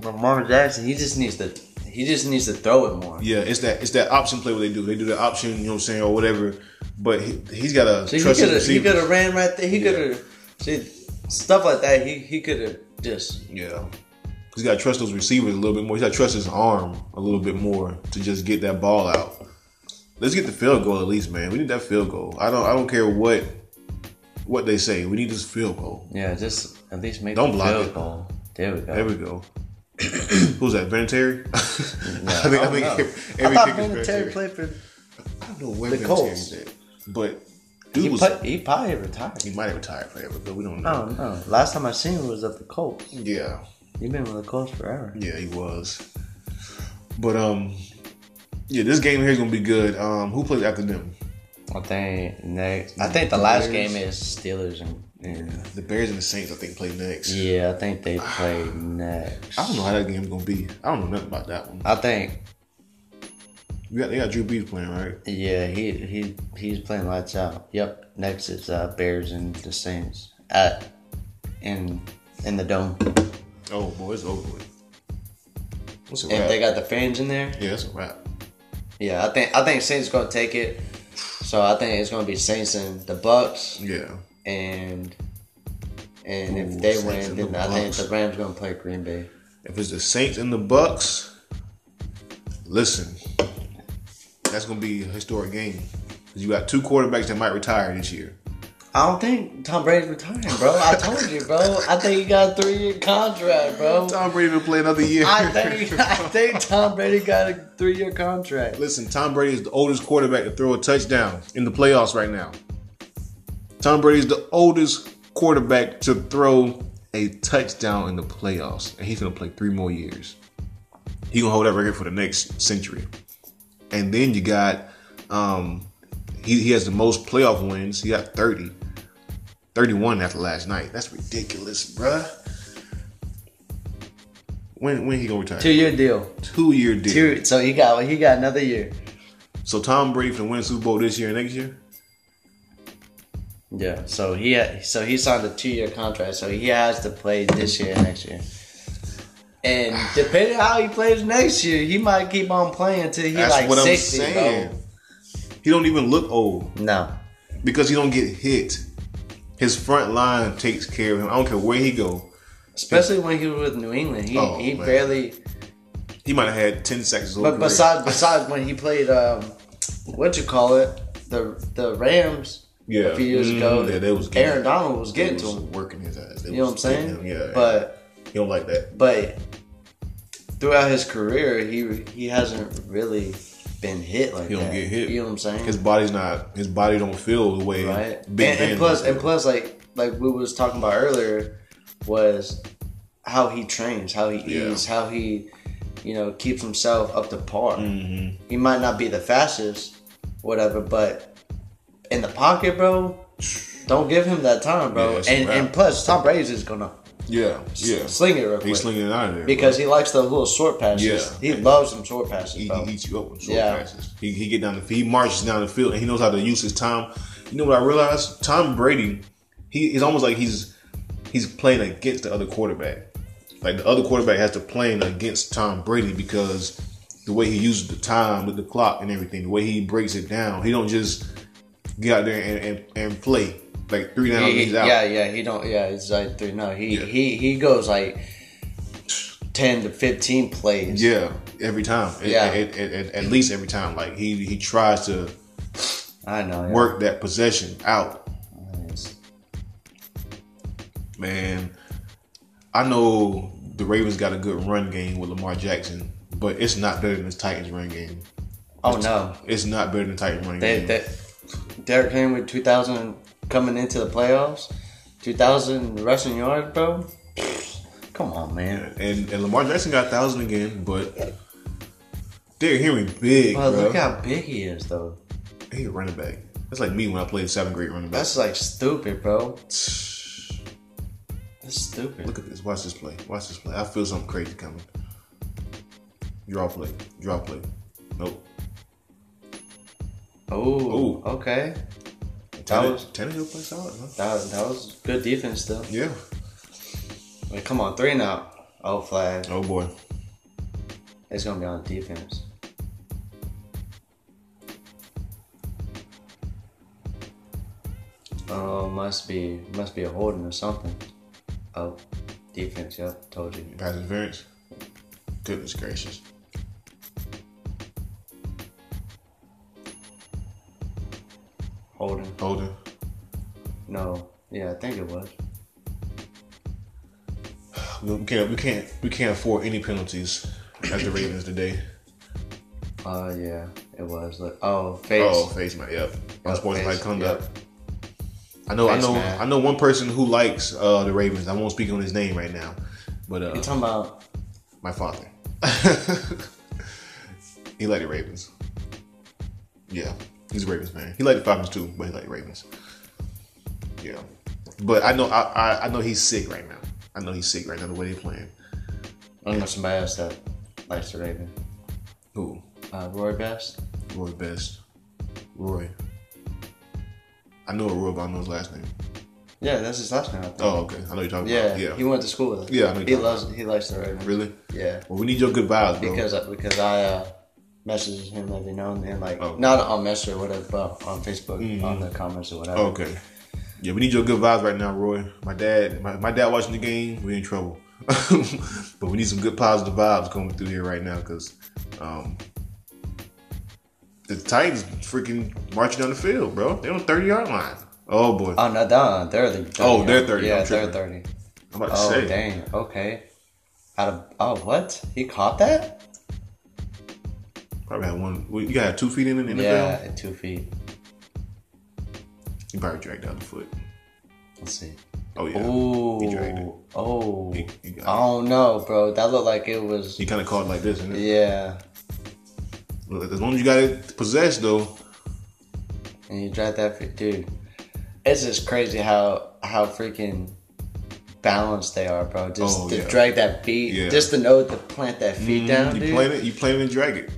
Lamar Jackson, he just needs to he just needs to throw it more. yeah, it's that it's that option play what they do. They do the option, you know what I'm saying, or whatever. But he, he's got a See, he trust could have he could have ran right there. He could have see stuff like that. He he could have just Yeah. He's got to trust those receivers a little bit more. He's got to trust his arm a little bit more to just get that ball out. Let's get the field goal at least, man. We need that field goal. I don't I don't care what what they say. We need this field goal. yeah, just at least make Don't the block field it. goal. There we go. There we go. Who's that? Ben Vinatieri? I think, I I think know. every I thought kick is Vinatieri Vinatieri. played for. I don't know where the Vinatieri Colts. did. But dude He, was play, he probably retired. he might have retired forever, but we don't know. I don't know. Last time I seen him was at the Colts. Yeah. He been with the Colts forever. Yeah, he was. But um, yeah, this game here is gonna be good. Um, who plays after them? I think next. I think the last Bears. game is Steelers and. and The Bears and the Saints, I think, play next. yeah, I think they play next. I don't know how that game's gonna be. I don't know nothing about that one. I think We got they got Drew Brees playing, right? yeah, he he he's playing lights out. Yep. Next is uh, Bears and the Saints at in in the dome, Oh boy, it's over with. What's a and they got the fans in there. yeah, it's a wrap. Yeah, I think I think Saints gonna take it. So I think it's gonna be Saints and the Bucks, Yeah. and and if they Saints win, then the I think the Rams gonna play Green Bay. If it's the Saints and the Bucks, listen, that's gonna be a historic game because you got two quarterbacks that might retire this year. I don't think Tom Brady's retiring, bro. I told you, bro. I think he got a three year contract, bro. Tom Brady will play another year. I think I think Tom Brady got a three year contract. Listen, Tom Brady is the oldest quarterback to throw a touchdown in the playoffs right now. Tom Brady is the oldest quarterback to throw a touchdown in the playoffs, and he's gonna play three more years. He gonna hold that record for the next century. And then you got, um, he, he has the most playoff wins. He got 30. 31 after last night. That's ridiculous, bruh. When when he gonna retire? Two year deal. Two year deal. Two. So he got he got another year. So Tom Brady can win Super Bowl this year and next year. Yeah. So he had, so he signed a two year contract. So he has to play this year and next year. And depending how he plays next year, he might keep on playing until he That's like what I'm sixty, saying. bro. He don't even look old No. because he don't get hit. His front line takes care of him. I don't care where he go. Especially when he was with New England, he, Oh, he man. barely. He might have had ten seconds. But besides, besides when he played, um, what you call it, the the Rams yeah, a few years Mhm. ago, yeah, they was Aaron Donald was getting to was him. working his ass. They You know what I'm saying? him. Yeah, But he don't like that. but throughout his career, he he hasn't really been hit like He don't that. get hit. You know what I'm saying? His body's not. His body don't feel the way right. Big and, and plus, and plus, like like we was talking about earlier, was how he trains, how he Yeah. eats, how he you know keeps himself up to par. Mhm. He might not be the fastest, whatever, but in the pocket, bro. Don't give him that time, bro. Yeah, and and plus, Tom Brady's just gonna Yeah, yeah. sling it real quick He's slinging it out of there because he likes the little short passes. Yeah. He loves them short passes, He, he eats you up with short Yeah. passes. He, he get down the he marches down the field and he knows how to use his time. You know what I realized? Tom Brady, he is almost like he's he's playing against the other quarterback. Like the other quarterback has to play against Tom Brady because the way he uses the time with the clock and everything, the way he breaks it down, he don't just get out there and, and, and play like three down, He- he's out. yeah, yeah, he don't. Yeah, it's like three. No, he Yeah. he he goes like ten to fifteen plays. Yeah, every time. Yeah. At, at, at, at least every time. Like he he tries to I know. yeah. work that possession out. It's- Man, I know the Ravens got a good run game with Lamar Jackson, but it's not better than the Titans run game. Oh no, It's not better than the Titans run they game. they Derrick Henry two thousand coming into the playoffs, two thousand rushing yards, bro. Come on, man. and and Lamar Jackson got thousand again, but Derrick Henry big, Well, bro. look how big he is, though. he a running back. That's like me when I played seventh grade running back. That's like stupid, bro. That's stupid. Look at this. Watch this play. Watch this play. I feel something crazy coming. Draw play. Draw play. Nope. Oh, Ooh. okay. Tannehill, was- Tannehill play solid, huh? That, that was good defense, still. Yeah. Like, come on, three and out. Oh, flag. Oh boy. It's gonna be on defense. Oh, must be must be a holding or something. Oh, defense. Yep, told you. Pass interference. Goodness gracious. Holding. Holding. No. Yeah, I think it was. We can't. We can't. We can't afford any penalties as the Ravens today. Uh, yeah, it was. Look. Oh, face. Oh, face man. Yep. Unsportsmanlike face, conduct. yep. I know. I know. man. I know one person who likes uh, the Ravens. I won't speak on his name right now, but uh, You talking about? my father. he liked the Ravens. Yeah. He's a Ravens fan. He liked the Falcons too, but he liked Ravens. Yeah, but I know I, I I know he's sick right now. I know he's sick right now the way they're playing. I don't know somebody else that likes the Raven. Who? Uh, Roy Best. Roy Best. Roy. I know a Roy, but I know his last name. Yeah, that's his last name. I think. Oh, okay. I know you're talking yeah, about. Yeah. he went to school with us. Yeah, I know he loves he likes the Raven. really? Yeah, Well, we need your good vibes, bro. because because I uh, message him every now and then, like Oh. not on Messenger or whatever, but on Facebook on the comments or whatever. okay. Yeah, we need your good vibes right now, Roy. My dad, my, my dad watching the game. We in trouble, but we need some good positive vibes coming through here right now because um, the Titans freaking marching down the field, bro. They're on thirty yard line. Oh boy, Oh no, no, they're the 30. Oh, they're 30, Yeah, they're thirty. I'm about to say. Oh say. dang. Okay. Out of oh what? He caught that? Probably had one. well, You got two feet in the NFL. Yeah, at two feet. You probably dragged out the foot. Let's see. Oh yeah. Ooh. He dragged it. Oh. He- he. I don't know, bro. That looked like it was. He kind of caught it like this, Yeah. Look, as long as you got it possessed, though. And you drive that, fit- dude. It's just crazy how how freaking balanced they are, bro. Just Oh, to yeah. drag that feet, Yeah. just to know to plant that feet mm-hmm. down, you dude. playing it, you plant it and drag it.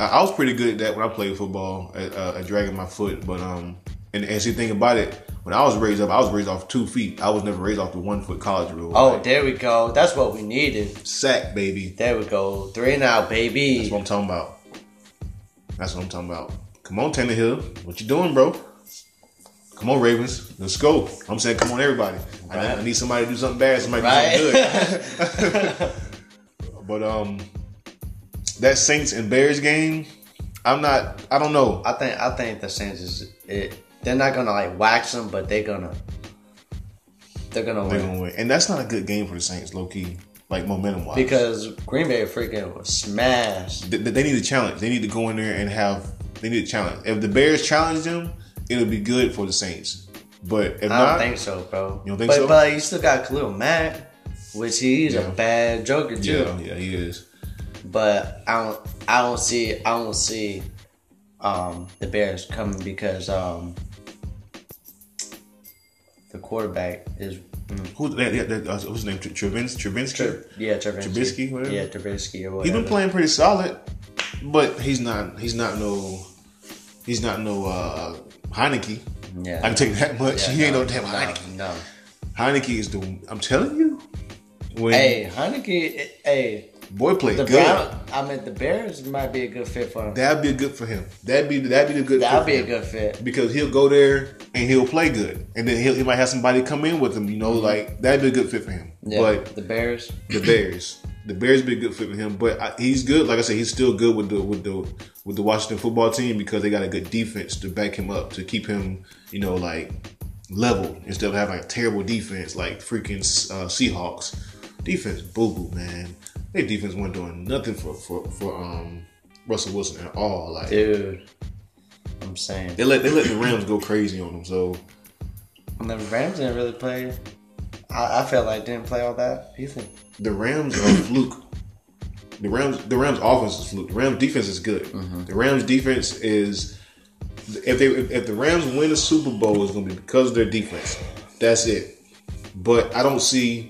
I, was pretty good at that when I played football, at, uh, at dragging my foot. But um, and, and see, the thing about it, when I was raised up, I was raised off two feet. I was never raised off the one foot college rule. Oh, Like, there we go. That's what we needed. sack, baby. There we go. Three now, baby. That's what I'm talking about. That's what I'm talking about. Come on, Tannehill. What you doing, bro? Come on, Ravens. Let's go. I'm saying, come on, everybody. I, Right. I need somebody to do something bad. Somebody Right. do something good. but um, that Saints and Bears game, I'm not. I don't know. I think I think the Saints is it. They're not gonna like wax them, but they're gonna they're gonna They're win gonna win, and that's not a good game for the Saints, low key, like momentum wise. because Green Bay freaking was smashed. they, they need a challenge. They need to go in there and have. They need a challenge. If the Bears challenge them, it'll be good for the Saints. But if I not, don't think so, bro. You don't think but, so? But you still got Khalil Mack, which he's Yeah. a bad joker too. yeah, yeah, he is. But I don't I don't see I don't see um, the Bears coming because um, the quarterback is mm, Who? That, that, that, uh, what's his name? Tr- Trevins, Trevinsky. Tre- yeah Trubinsky. Trubisky, whatever? Yeah, Trubisky or He's whatever. been playing pretty solid, but he's not. He's not no. He's not no uh, Heinicke. Yeah. I can take that much. Yeah, he ain't no, no, damn no, Heinicke. No. Heinicke is the. I'm telling you. When Hey, Heinicke. Hey, boy played the good, Brown. I mean, the Bears might be a good fit for him. that'd be a good for him. That'd be that'd be the good. That'd fit be a good fit. because he'll go there and he'll play good, and then he'll, he might have somebody come in with him. You know, like that'd be a good fit for him. Mm-hmm. Yeah, But the Bears. the Bears, the Bears be a good fit for him. But I, he's good. Like I said, he's still good with the with the with the Washington football team because they got a good defense to back him up to keep him, you know, like level instead of having a terrible defense like freaking uh, Seahawks. Defense, boo boo, man. Their defense wasn't doing nothing for for for um Russell Wilson at all. Like Dude, I'm saying. they let they let the Rams go crazy on them. So And the Rams didn't really play. I, I felt like didn't play all that either. the Rams are fluke. The Rams, the Rams offense is fluke. The Rams defense is good. The Rams defense is if they if, if the Rams win the Super Bowl, it's gonna be because of their defense. That's it. But I don't see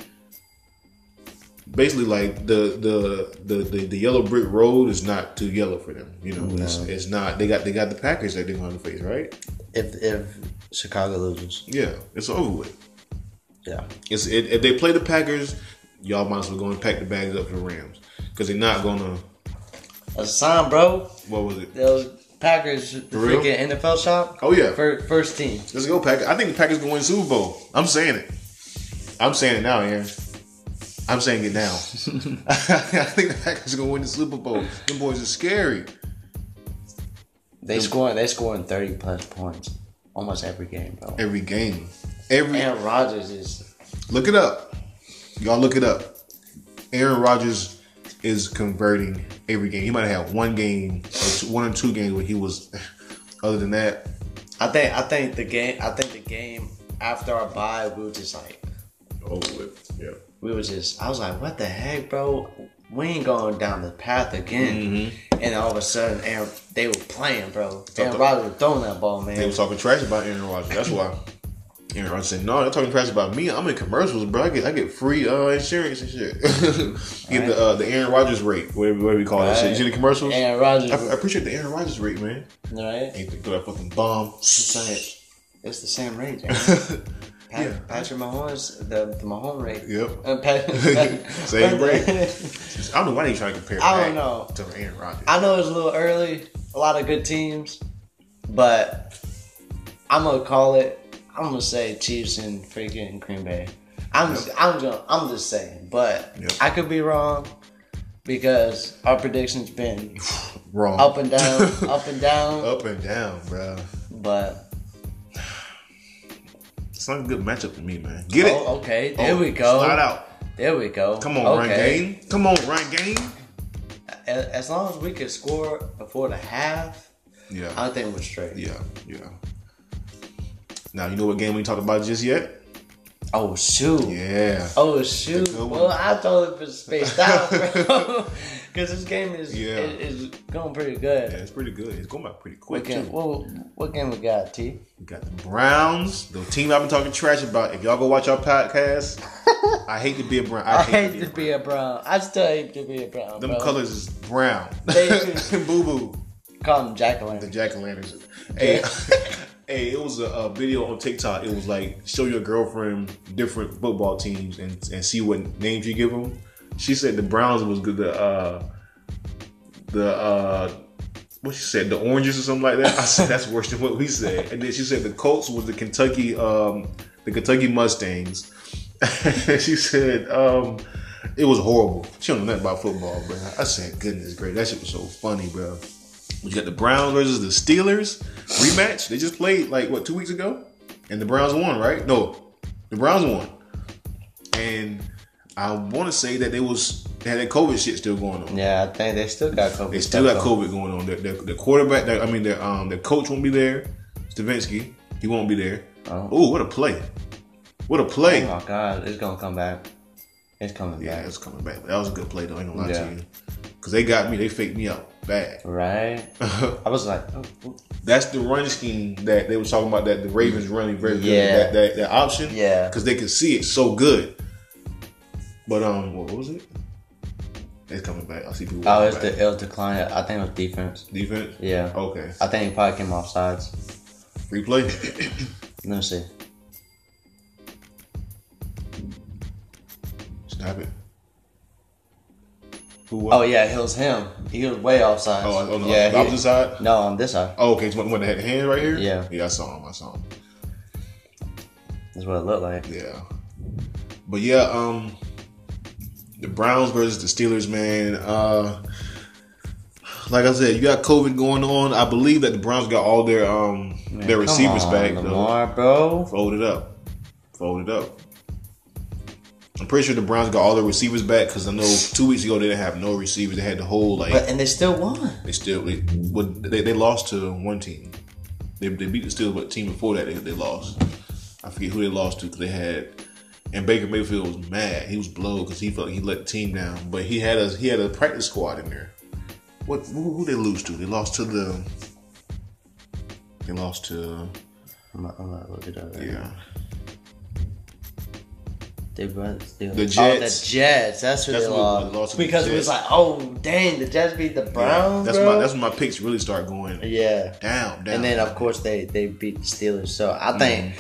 basically like the the the the, the yellow brick road is not too yellow for them. You know, it's, it's not. They got they got the Packers that they're going to face, right? If if Chicago loses, Yeah, it's over with. yeah. It's it, if they play the Packers, y'all might as well go and pack the bags up for the Rams because they're not gonna. A sign, bro. What was it? The Packers, the real? freaking NFL shop. Oh yeah, Fir- First team. let's go Packers. I think the Packers gonna win Super Bowl. I'm saying it. I'm saying it now, Aaron. I'm saying it now. I think the Packers are gonna win the Super Bowl. Them boys are scary. They scoring. They scoring thirty plus points almost every game, bro. Every game, every Aaron Rodgers is. look it up. Y'all look it up. Aaron Rodgers is converting every game. He might have had one game, or two, one or two games where he was. Other than that, I think. I think the game. I think the game after our bye, we were just like, over with. We were just. I was like, what the heck, bro? We ain't going down the path again. Mm-hmm. and all of a sudden, Aaron, they were playing, bro. Aaron the- Rodgers was throwing that ball, man. They was talking trash about Aaron Rodgers. That's why. Aaron Rodgers said, "No, they're talking trash about me. I'm in commercials, bro. I get I get free uh, insurance and shit. get the uh, the Aaron Rodgers rate, whatever, whatever we call that shit. You see the commercials? Aaron Rodgers, I, I appreciate the Aaron Rodgers rate, man. right? Ain't that fucking bomb. It's like it's the same rate. Pat, Yeah. Patrick Mahomes, the the Mahomes rate. Yep. Uh, Pat, Same rate. I don't know why they trying to compare. I don't know. to Aaron Rodgers. I know it's a little early. A lot of good teams, but I'm gonna call it. I'm gonna say Chiefs and freaking Green Bay. I'm just, I'm gonna, I'm just saying, but Yep. I could be wrong because our predictions been Wrong. up and down, up and down. Up and down, bro. But It's not a good matchup for me, man. Get it? oh, okay, there Oh, we go. Slide out. There we go. Come on, run game. Come on, run game. As long as we can score before the half, Yeah. I think we're straight. Yeah, yeah. Now you know what game we talked about just yet? Oh shoot. Yeah. Oh shoot! Well, I thought it was spaced out. Because this game is, Yeah. is is going pretty good. Yeah, it's pretty good. It's going by pretty What quick game? too. What, what game we got? T. We got the Browns, the team I've been talking trash about. If y'all go watch our podcast, I hate to be a Brown. I, I hate to be a brown. I still hate to be a brown. Them bro. colors is brown. Boo boo. Call them jack o' lanterns. The jack o' lanterns. Hey, hey, it was a, a video on TikTok. It was like show your girlfriend different football teams and, and see what names you give them. She said the Browns was good. The uh, the uh, what she said, the oranges or something like that. I said that's worse than what we said. And then she said the Colts was the Kentucky um, the Kentucky Mustangs. she said um, it was horrible. She don't know nothing about football, bro. I said, goodness great, that shit was so funny, bro. You got the Browns versus the Steelers rematch. They just played like what two weeks ago, and the Browns won, right? No, the Browns won. And I want to say that they was they had that COVID shit still going on. Yeah, I think they still got COVID. They still got COVID going on. The, the, the quarterback, the, I mean, the um the coach won't be there. Stefanski, he won't be there. Oh. Oh, what a play! What a play! Oh my god, it's gonna come back. It's coming Yeah, back. it's coming back. That was a good play though. I ain't gonna lie Yeah. to you, because they got me. They faked me out bad. Right? I was like, oh, oh. That's the run scheme that they were talking about. That the Ravens running very good. Yeah. That, that that option. Yeah. Because they could see it so good. But um, what was it? It's coming back. I see people. oh, it's back. the ill decline. I think it was defense. defense. Yeah. Okay. I think he probably came off sides. Replay. play. Let me see. Snap it. Who? Oh yeah, it was him. He was way off sides. Oh, on the, yeah, the he- opposite side. No, on this side. Oh, okay. When they had the hand right here. Yeah. Yeah, I saw him. I saw him. That's what it looked like. Yeah. But yeah, um the Browns versus the Steelers, man. Uh like I said, you got COVID going on. I believe that the Browns got all their um Man, their come receivers on, back though. Lamar, bro. Fold it up. Fold it up. I'm pretty sure the Browns got all their receivers back because I know two weeks ago they didn't have no receivers. They had the whole like But and they still won. they still they, well, they they lost to one team. They, they beat the Steelers, but the team before that they, they lost. I forget who they lost to because they had. And Baker Mayfield was mad. He was blowed because he felt like he let the team down. But he had a he had a practice squad in there. What who, who they lose to? They lost to the. They lost to I'm not, I'm not looking at it. yeah. They run still. The Oh, Jets. the Jets. That's who That's they who lost. lost to the because it was like, oh dang, the Jets beat the Browns, that's bro. my that's when my picks really start going yeah. down down. And then of course they they beat the Steelers. So I mm. think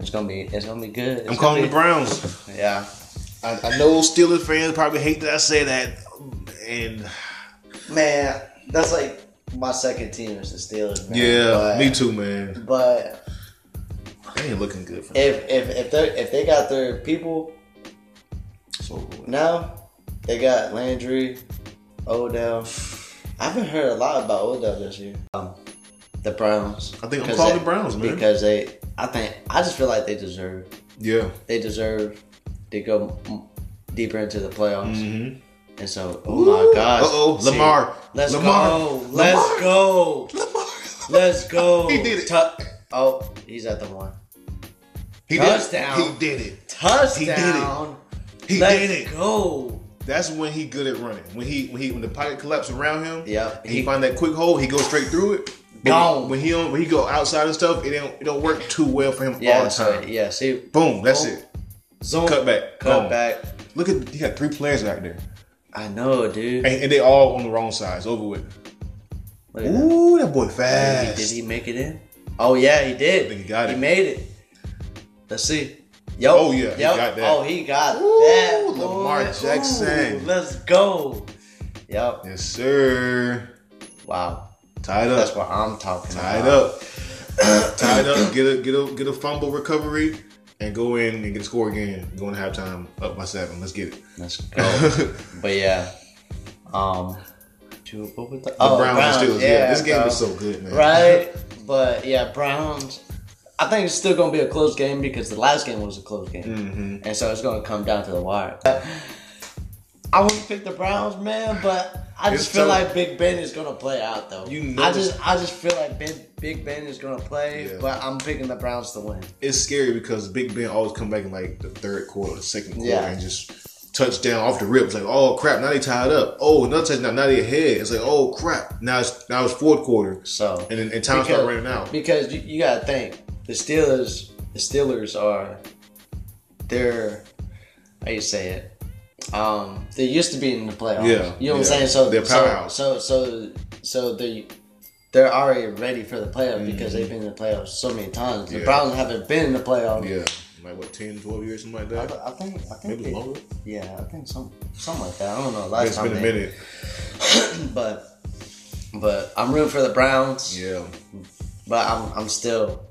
it's gonna be it's gonna be good. It's I'm gonna calling be- the Browns. Yeah. I, I know Steelers fans probably hate that I say that, and Man, that's like my second team is the Steelers. Man. yeah, But- me too, man. But They ain't looking good if if if they if they got their people So now, they got Landry, Odell. I haven't heard a lot about Odell this year. Um, the Browns. I think I'm calling they- the Browns, man. because they. I think I just feel like they deserve. yeah, They deserve to go deeper into the playoffs. mm-hmm. And so, oh my gosh. See, Lamar. Let's Lamar. go. Let's Lamar. go. Lamar, Let's go. He did it. Tu- oh, he's at the one. He Touchdown. Did it. He did it. Touchdown. He did it. He Let's did it. go. That's when he good at running. When he when he when the pocket collapse around him, Yeah, and he, he- find that quick hole, he goes straight through it. Gone. When he on, when he go outside and stuff, it don't it don't work too well for him all the time. yeah. See, Boom, that's Boom. it. zoom, Cut back. cut Boom. back. Look at he got three players out there, I know, dude. and, and they all on the wrong side. It's over with. At that. Ooh, that boy Did he, fast. did he make it in? Oh yeah, he did. think he got He it. made it. Let's see. Yo. Oh, yeah, he got that. Oh, he got Ooh, that. Lamar boy. Jackson. Ooh, let's go. Yep. Yes, sir. Wow. Tied up. That's what I'm talking Tied about. up. Tied up. Get a get a get a fumble recovery and go in and get a score again. Go into halftime up by seven. Let's get it. Let's go. but yeah. Um. Two, what was the, oh, The Browns, and Steelers. Yeah, this game bro. was so good, man. Right? But yeah, Browns. I think it's still going to be a close game because the last game was a close game. Mm-hmm. And so it's going to come down to the wire. I wouldn't pick the Browns, man, but I just It's feel tough. like Big Ben is going to play out, though. You know I just I just feel like ben, Big Ben is going to play, Yeah. but I'm picking the Browns to win. It's scary because Big Ben always come back in like the third quarter, the second quarter, Yeah. and just touchdown off the rip. It's like, oh crap, now they tied up. Oh, another touchdown, now they ahead. It's like, oh crap, now it's now it's fourth quarter, So and then and time start running out. Because you, you gotta think the Steelers, the Steelers are, they're, how you say it? Um, they used to be in the playoffs. Yeah, you know what yeah. I'm saying. So They're so- powerhouse. So so so they. They're already ready for the playoffs because Mm-hmm. they've been in the playoffs so many times. The Yeah. Browns haven't been in the playoffs. Yeah, like what 10, 12 years, something like that. I think I think Maybe longer. Yeah, I think some something like that. I don't know. Last It's time been a they- minute. but but I'm rooting for the Browns. Yeah, But I'm I'm still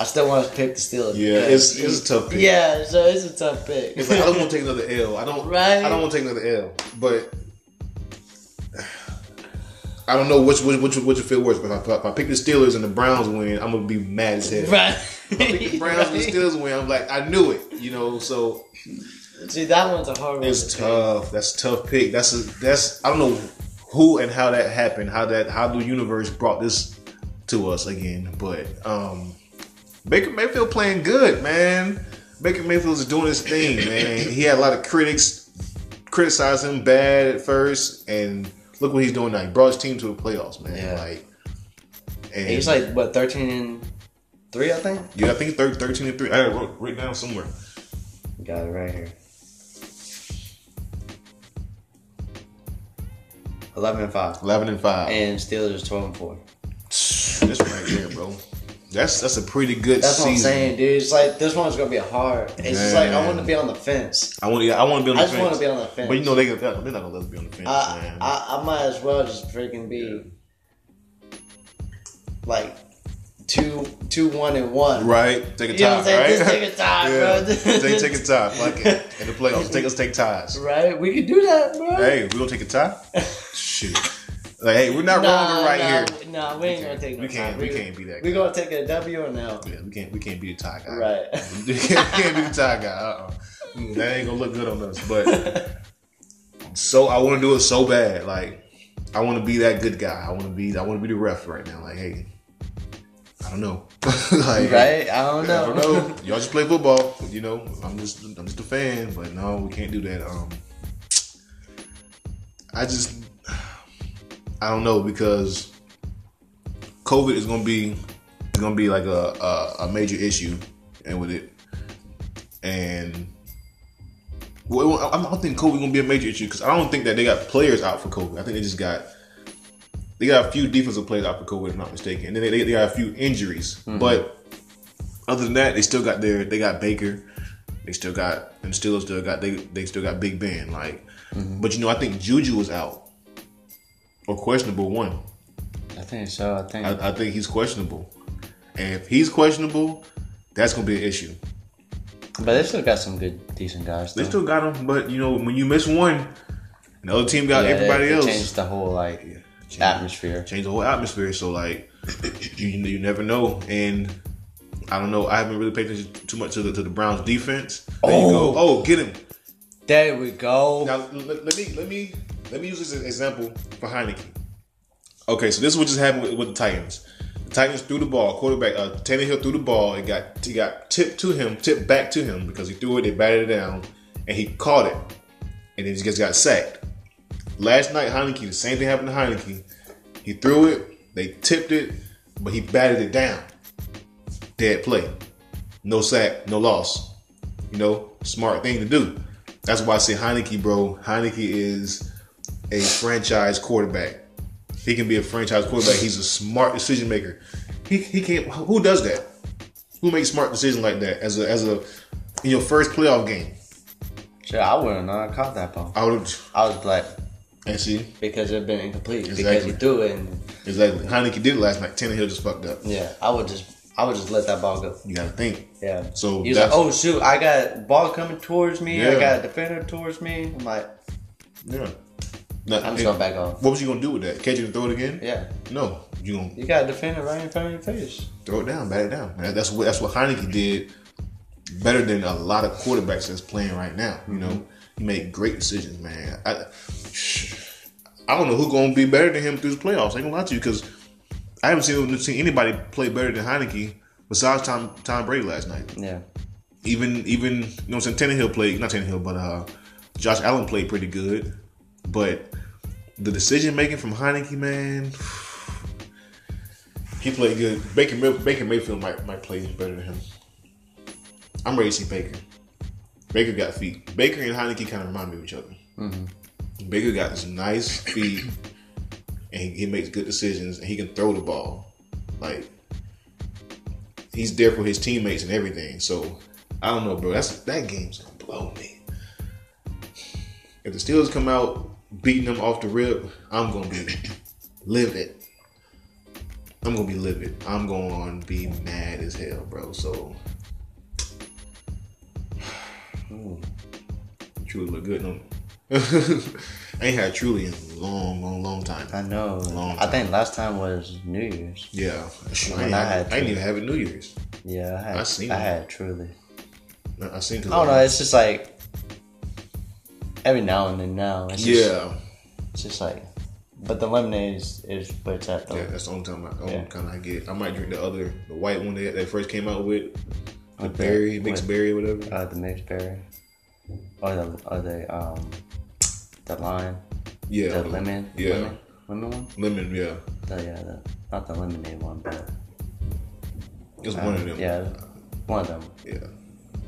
I still want to pick the Steelers. Yeah, it's- it's a tough pick. Yeah, so it's a tough pick. it's like I don't want to take another L. I don't. Right. I don't want to take another L, but. I don't know which which which which would feel worse, but if I, if I pick the Steelers and the Browns win, I'm gonna be mad as hell. right. If I pick the Browns and the Steelers win, I'm like, I knew it, you know. So See, that one's a hard one. It's to pick. tough. That's a tough pick. That's a that's I don't know who and how that happened. How that how the universe brought this to us again. But um Baker Mayfield playing good, man. Baker Mayfield's doing his thing, man. He had a lot of critics criticize him bad at first, and look what he's doing now. He brought his team to the playoffs, man. Yeah. Like, and He's like what thirteen and three, I think. yeah, I think thir- thirteen and three. I had it wrote, written down somewhere. Got it right here. Eleven and five. Eleven and five. and Steelers twelve and four. That's right there, bro. That's that's a pretty good That's season. what I'm saying, dude. It's like this one's gonna be hard. It's just like I want to be on the fence. I want, yeah, I want to be on the I just want to be on the fence. But you know they they're not gonna let us be on the fence, I, man. I, I might as well just freaking be like two, two, one, and one. right? Take a You know what I'm tie, right? Just take a tie, yeah. bro. take take a tie, fuck it. In the playoffs, take us take ties. Right? We can do that, bro. Hey, we gonna take a tie? Shoot. Like, hey, we're not Nah, wrong right nah, here. Nah, we ain't gonna take no We can't- tie. we can't be that We guy. gonna take a W or L. Yeah, we can't we can't be the tie guy. Right. we can't, we can't be the tie guy. Uh-uh. Mm, That ain't gonna look good on us. But so I want to do it so bad. Like I want to be that good guy. I want to be I want to be the ref right now. Like hey, I don't know. like right? I don't know. I don't know. Y'all just play football. You know, I'm just I'm just a fan. But no, we can't do that. Um, I just I don't know because COVID is gonna be it's gonna be like a a, a major issue, and with it, and well, I don't think COVID gonna be a major issue because I don't think that they got players out for COVID. I think they just got they got a few defensive players out for COVID, if I'm not mistaken, and then they, they got a few injuries. Mm-hmm. But other than that, they still got their they got Baker, they still got and still still got they they still got Big Ben. Like, mm-hmm. but you know, I think Juju was out or questionable one. I think so. I think. I, I think he's questionable, and if he's questionable, that's gonna be an issue. but they still got some good, decent guys. They still got them, but you know, when you miss one, the other team got Yeah, everybody they, they else. changed the whole like Change- atmosphere. change the whole atmosphere. So like, you you never know, and I don't know. I haven't really paid attention too much to the to the Browns defense. There you go. Oh, oh get him. There we go. Now let, let me let me let me use this as an example for Heinicke. Okay, so this is what just happened with, with the Titans. The Titans threw the ball. Quarterback uh, Tannehill threw the ball. It got he got tipped to him, tipped back to him because he threw it. They batted it down, and he caught it. and then he just got sacked. Last night, Heinicke, the same thing happened to Heinicke. He threw it, they tipped it, but he batted it down. Dead play. No sack, no loss. You know, smart thing to do. That's why I say Heinicke, bro. Heinicke is a franchise quarterback. He can be a franchise quarterback. He's a smart decision maker. He, he can't. Who does that? Who makes smart decisions like that as a as a in your first playoff game? Shit, I wouldn't have caught that ball. I would I was like, and see because it'd been incomplete. Because Exactly. he threw it and exactly. Heinicke did it last night. Tannehill just fucked up. yeah, I would just I would just let that ball go. You gotta think. Yeah. So he was like, "Oh shoot, I got ball coming towards me. I got a defender towards me." I'm like, Yeah. Now, I'm just gonna back off. What was you gonna do with that? Catch it and throw it again? Yeah, No, you gonna you got a defender right in front of your face. throw it down, bat it down. Man, that's what that's what Heinicke did better than a lot of quarterbacks that's playing right now. You know, he made great decisions, man. I, I don't know who's gonna be better than him through the playoffs. I ain't gonna lie to you because I haven't seen, seen anybody play better than Heinicke besides Tom Tom Brady last night. Yeah, Even even you know what I'm saying Tannehill played not Tannehill but uh Josh Allen played pretty good, but the decision making from Heinicke, man, he played good. Baker Baker Mayfield might might play better than him. I'm ready to see Baker. Baker got feet. Baker and Heinicke kind of remind me of each other. Mm-hmm. Baker got this nice feet, and he, he makes good decisions, and he can throw the ball. Like he's there for his teammates and everything. So I don't know, bro. That's that game's gonna blow me. If the Steelers come out beating them off the rip, I'm gonna be livid. I'm gonna be livid. I'm gonna be mad as hell, bro. So truly look good. No, I ain't had truly in a long, long, long time. I know. Long time. I think last time was New Year's. Yeah, I, ain't I had I to. even have it New Year's. Yeah, I had. I I, seen it. had truly. I seen. I don't know. It's just like every now and then. Now it's just, Yeah, It's just like, but the lemonade is, is where it's at though. yeah. That's the only time I, only Yeah. kind of I get. I might drink the other, the white one that they first came out with, the With the- berry, mixed with- berry, whatever. Uh, the mixed berry, or the or the um, the lime, yeah, the lemon, Yeah, lemon, lemon one. lemon. Yeah, The, yeah, the, not the lemonade one, but it's uh, one of them. Yeah, one of them. yeah.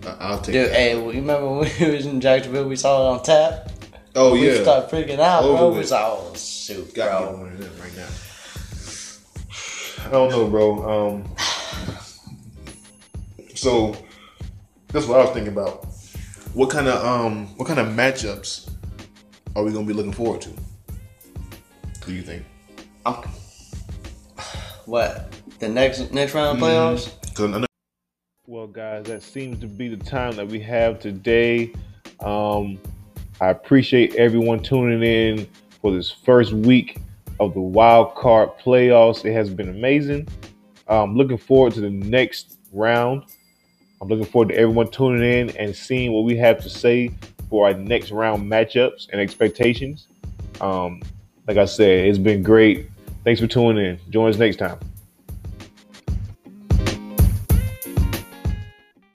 I'll take. Dude, that. hey, you remember when we was in Jacksonville? We saw it on tap. oh We yeah, started freaking out, Over bro. with. We was like, oh shoot, got bro. one of them right now. I don't know, bro. Um, so that's what I was thinking about. What kind of um, what kind of matchups are we gonna be looking forward to? Do you think? I'm, what the next next round Mm-hmm. of playoffs? Know Well, guys, that seems to be the time that we have today. Um, I appreciate everyone tuning in for this first week of the wild card playoffs. It has been amazing. I'm looking forward to the next round. I'm looking forward to everyone tuning in and seeing what we have to say for our next round matchups and expectations. Um, like I said, it's been great. Thanks for tuning in. Join us next time.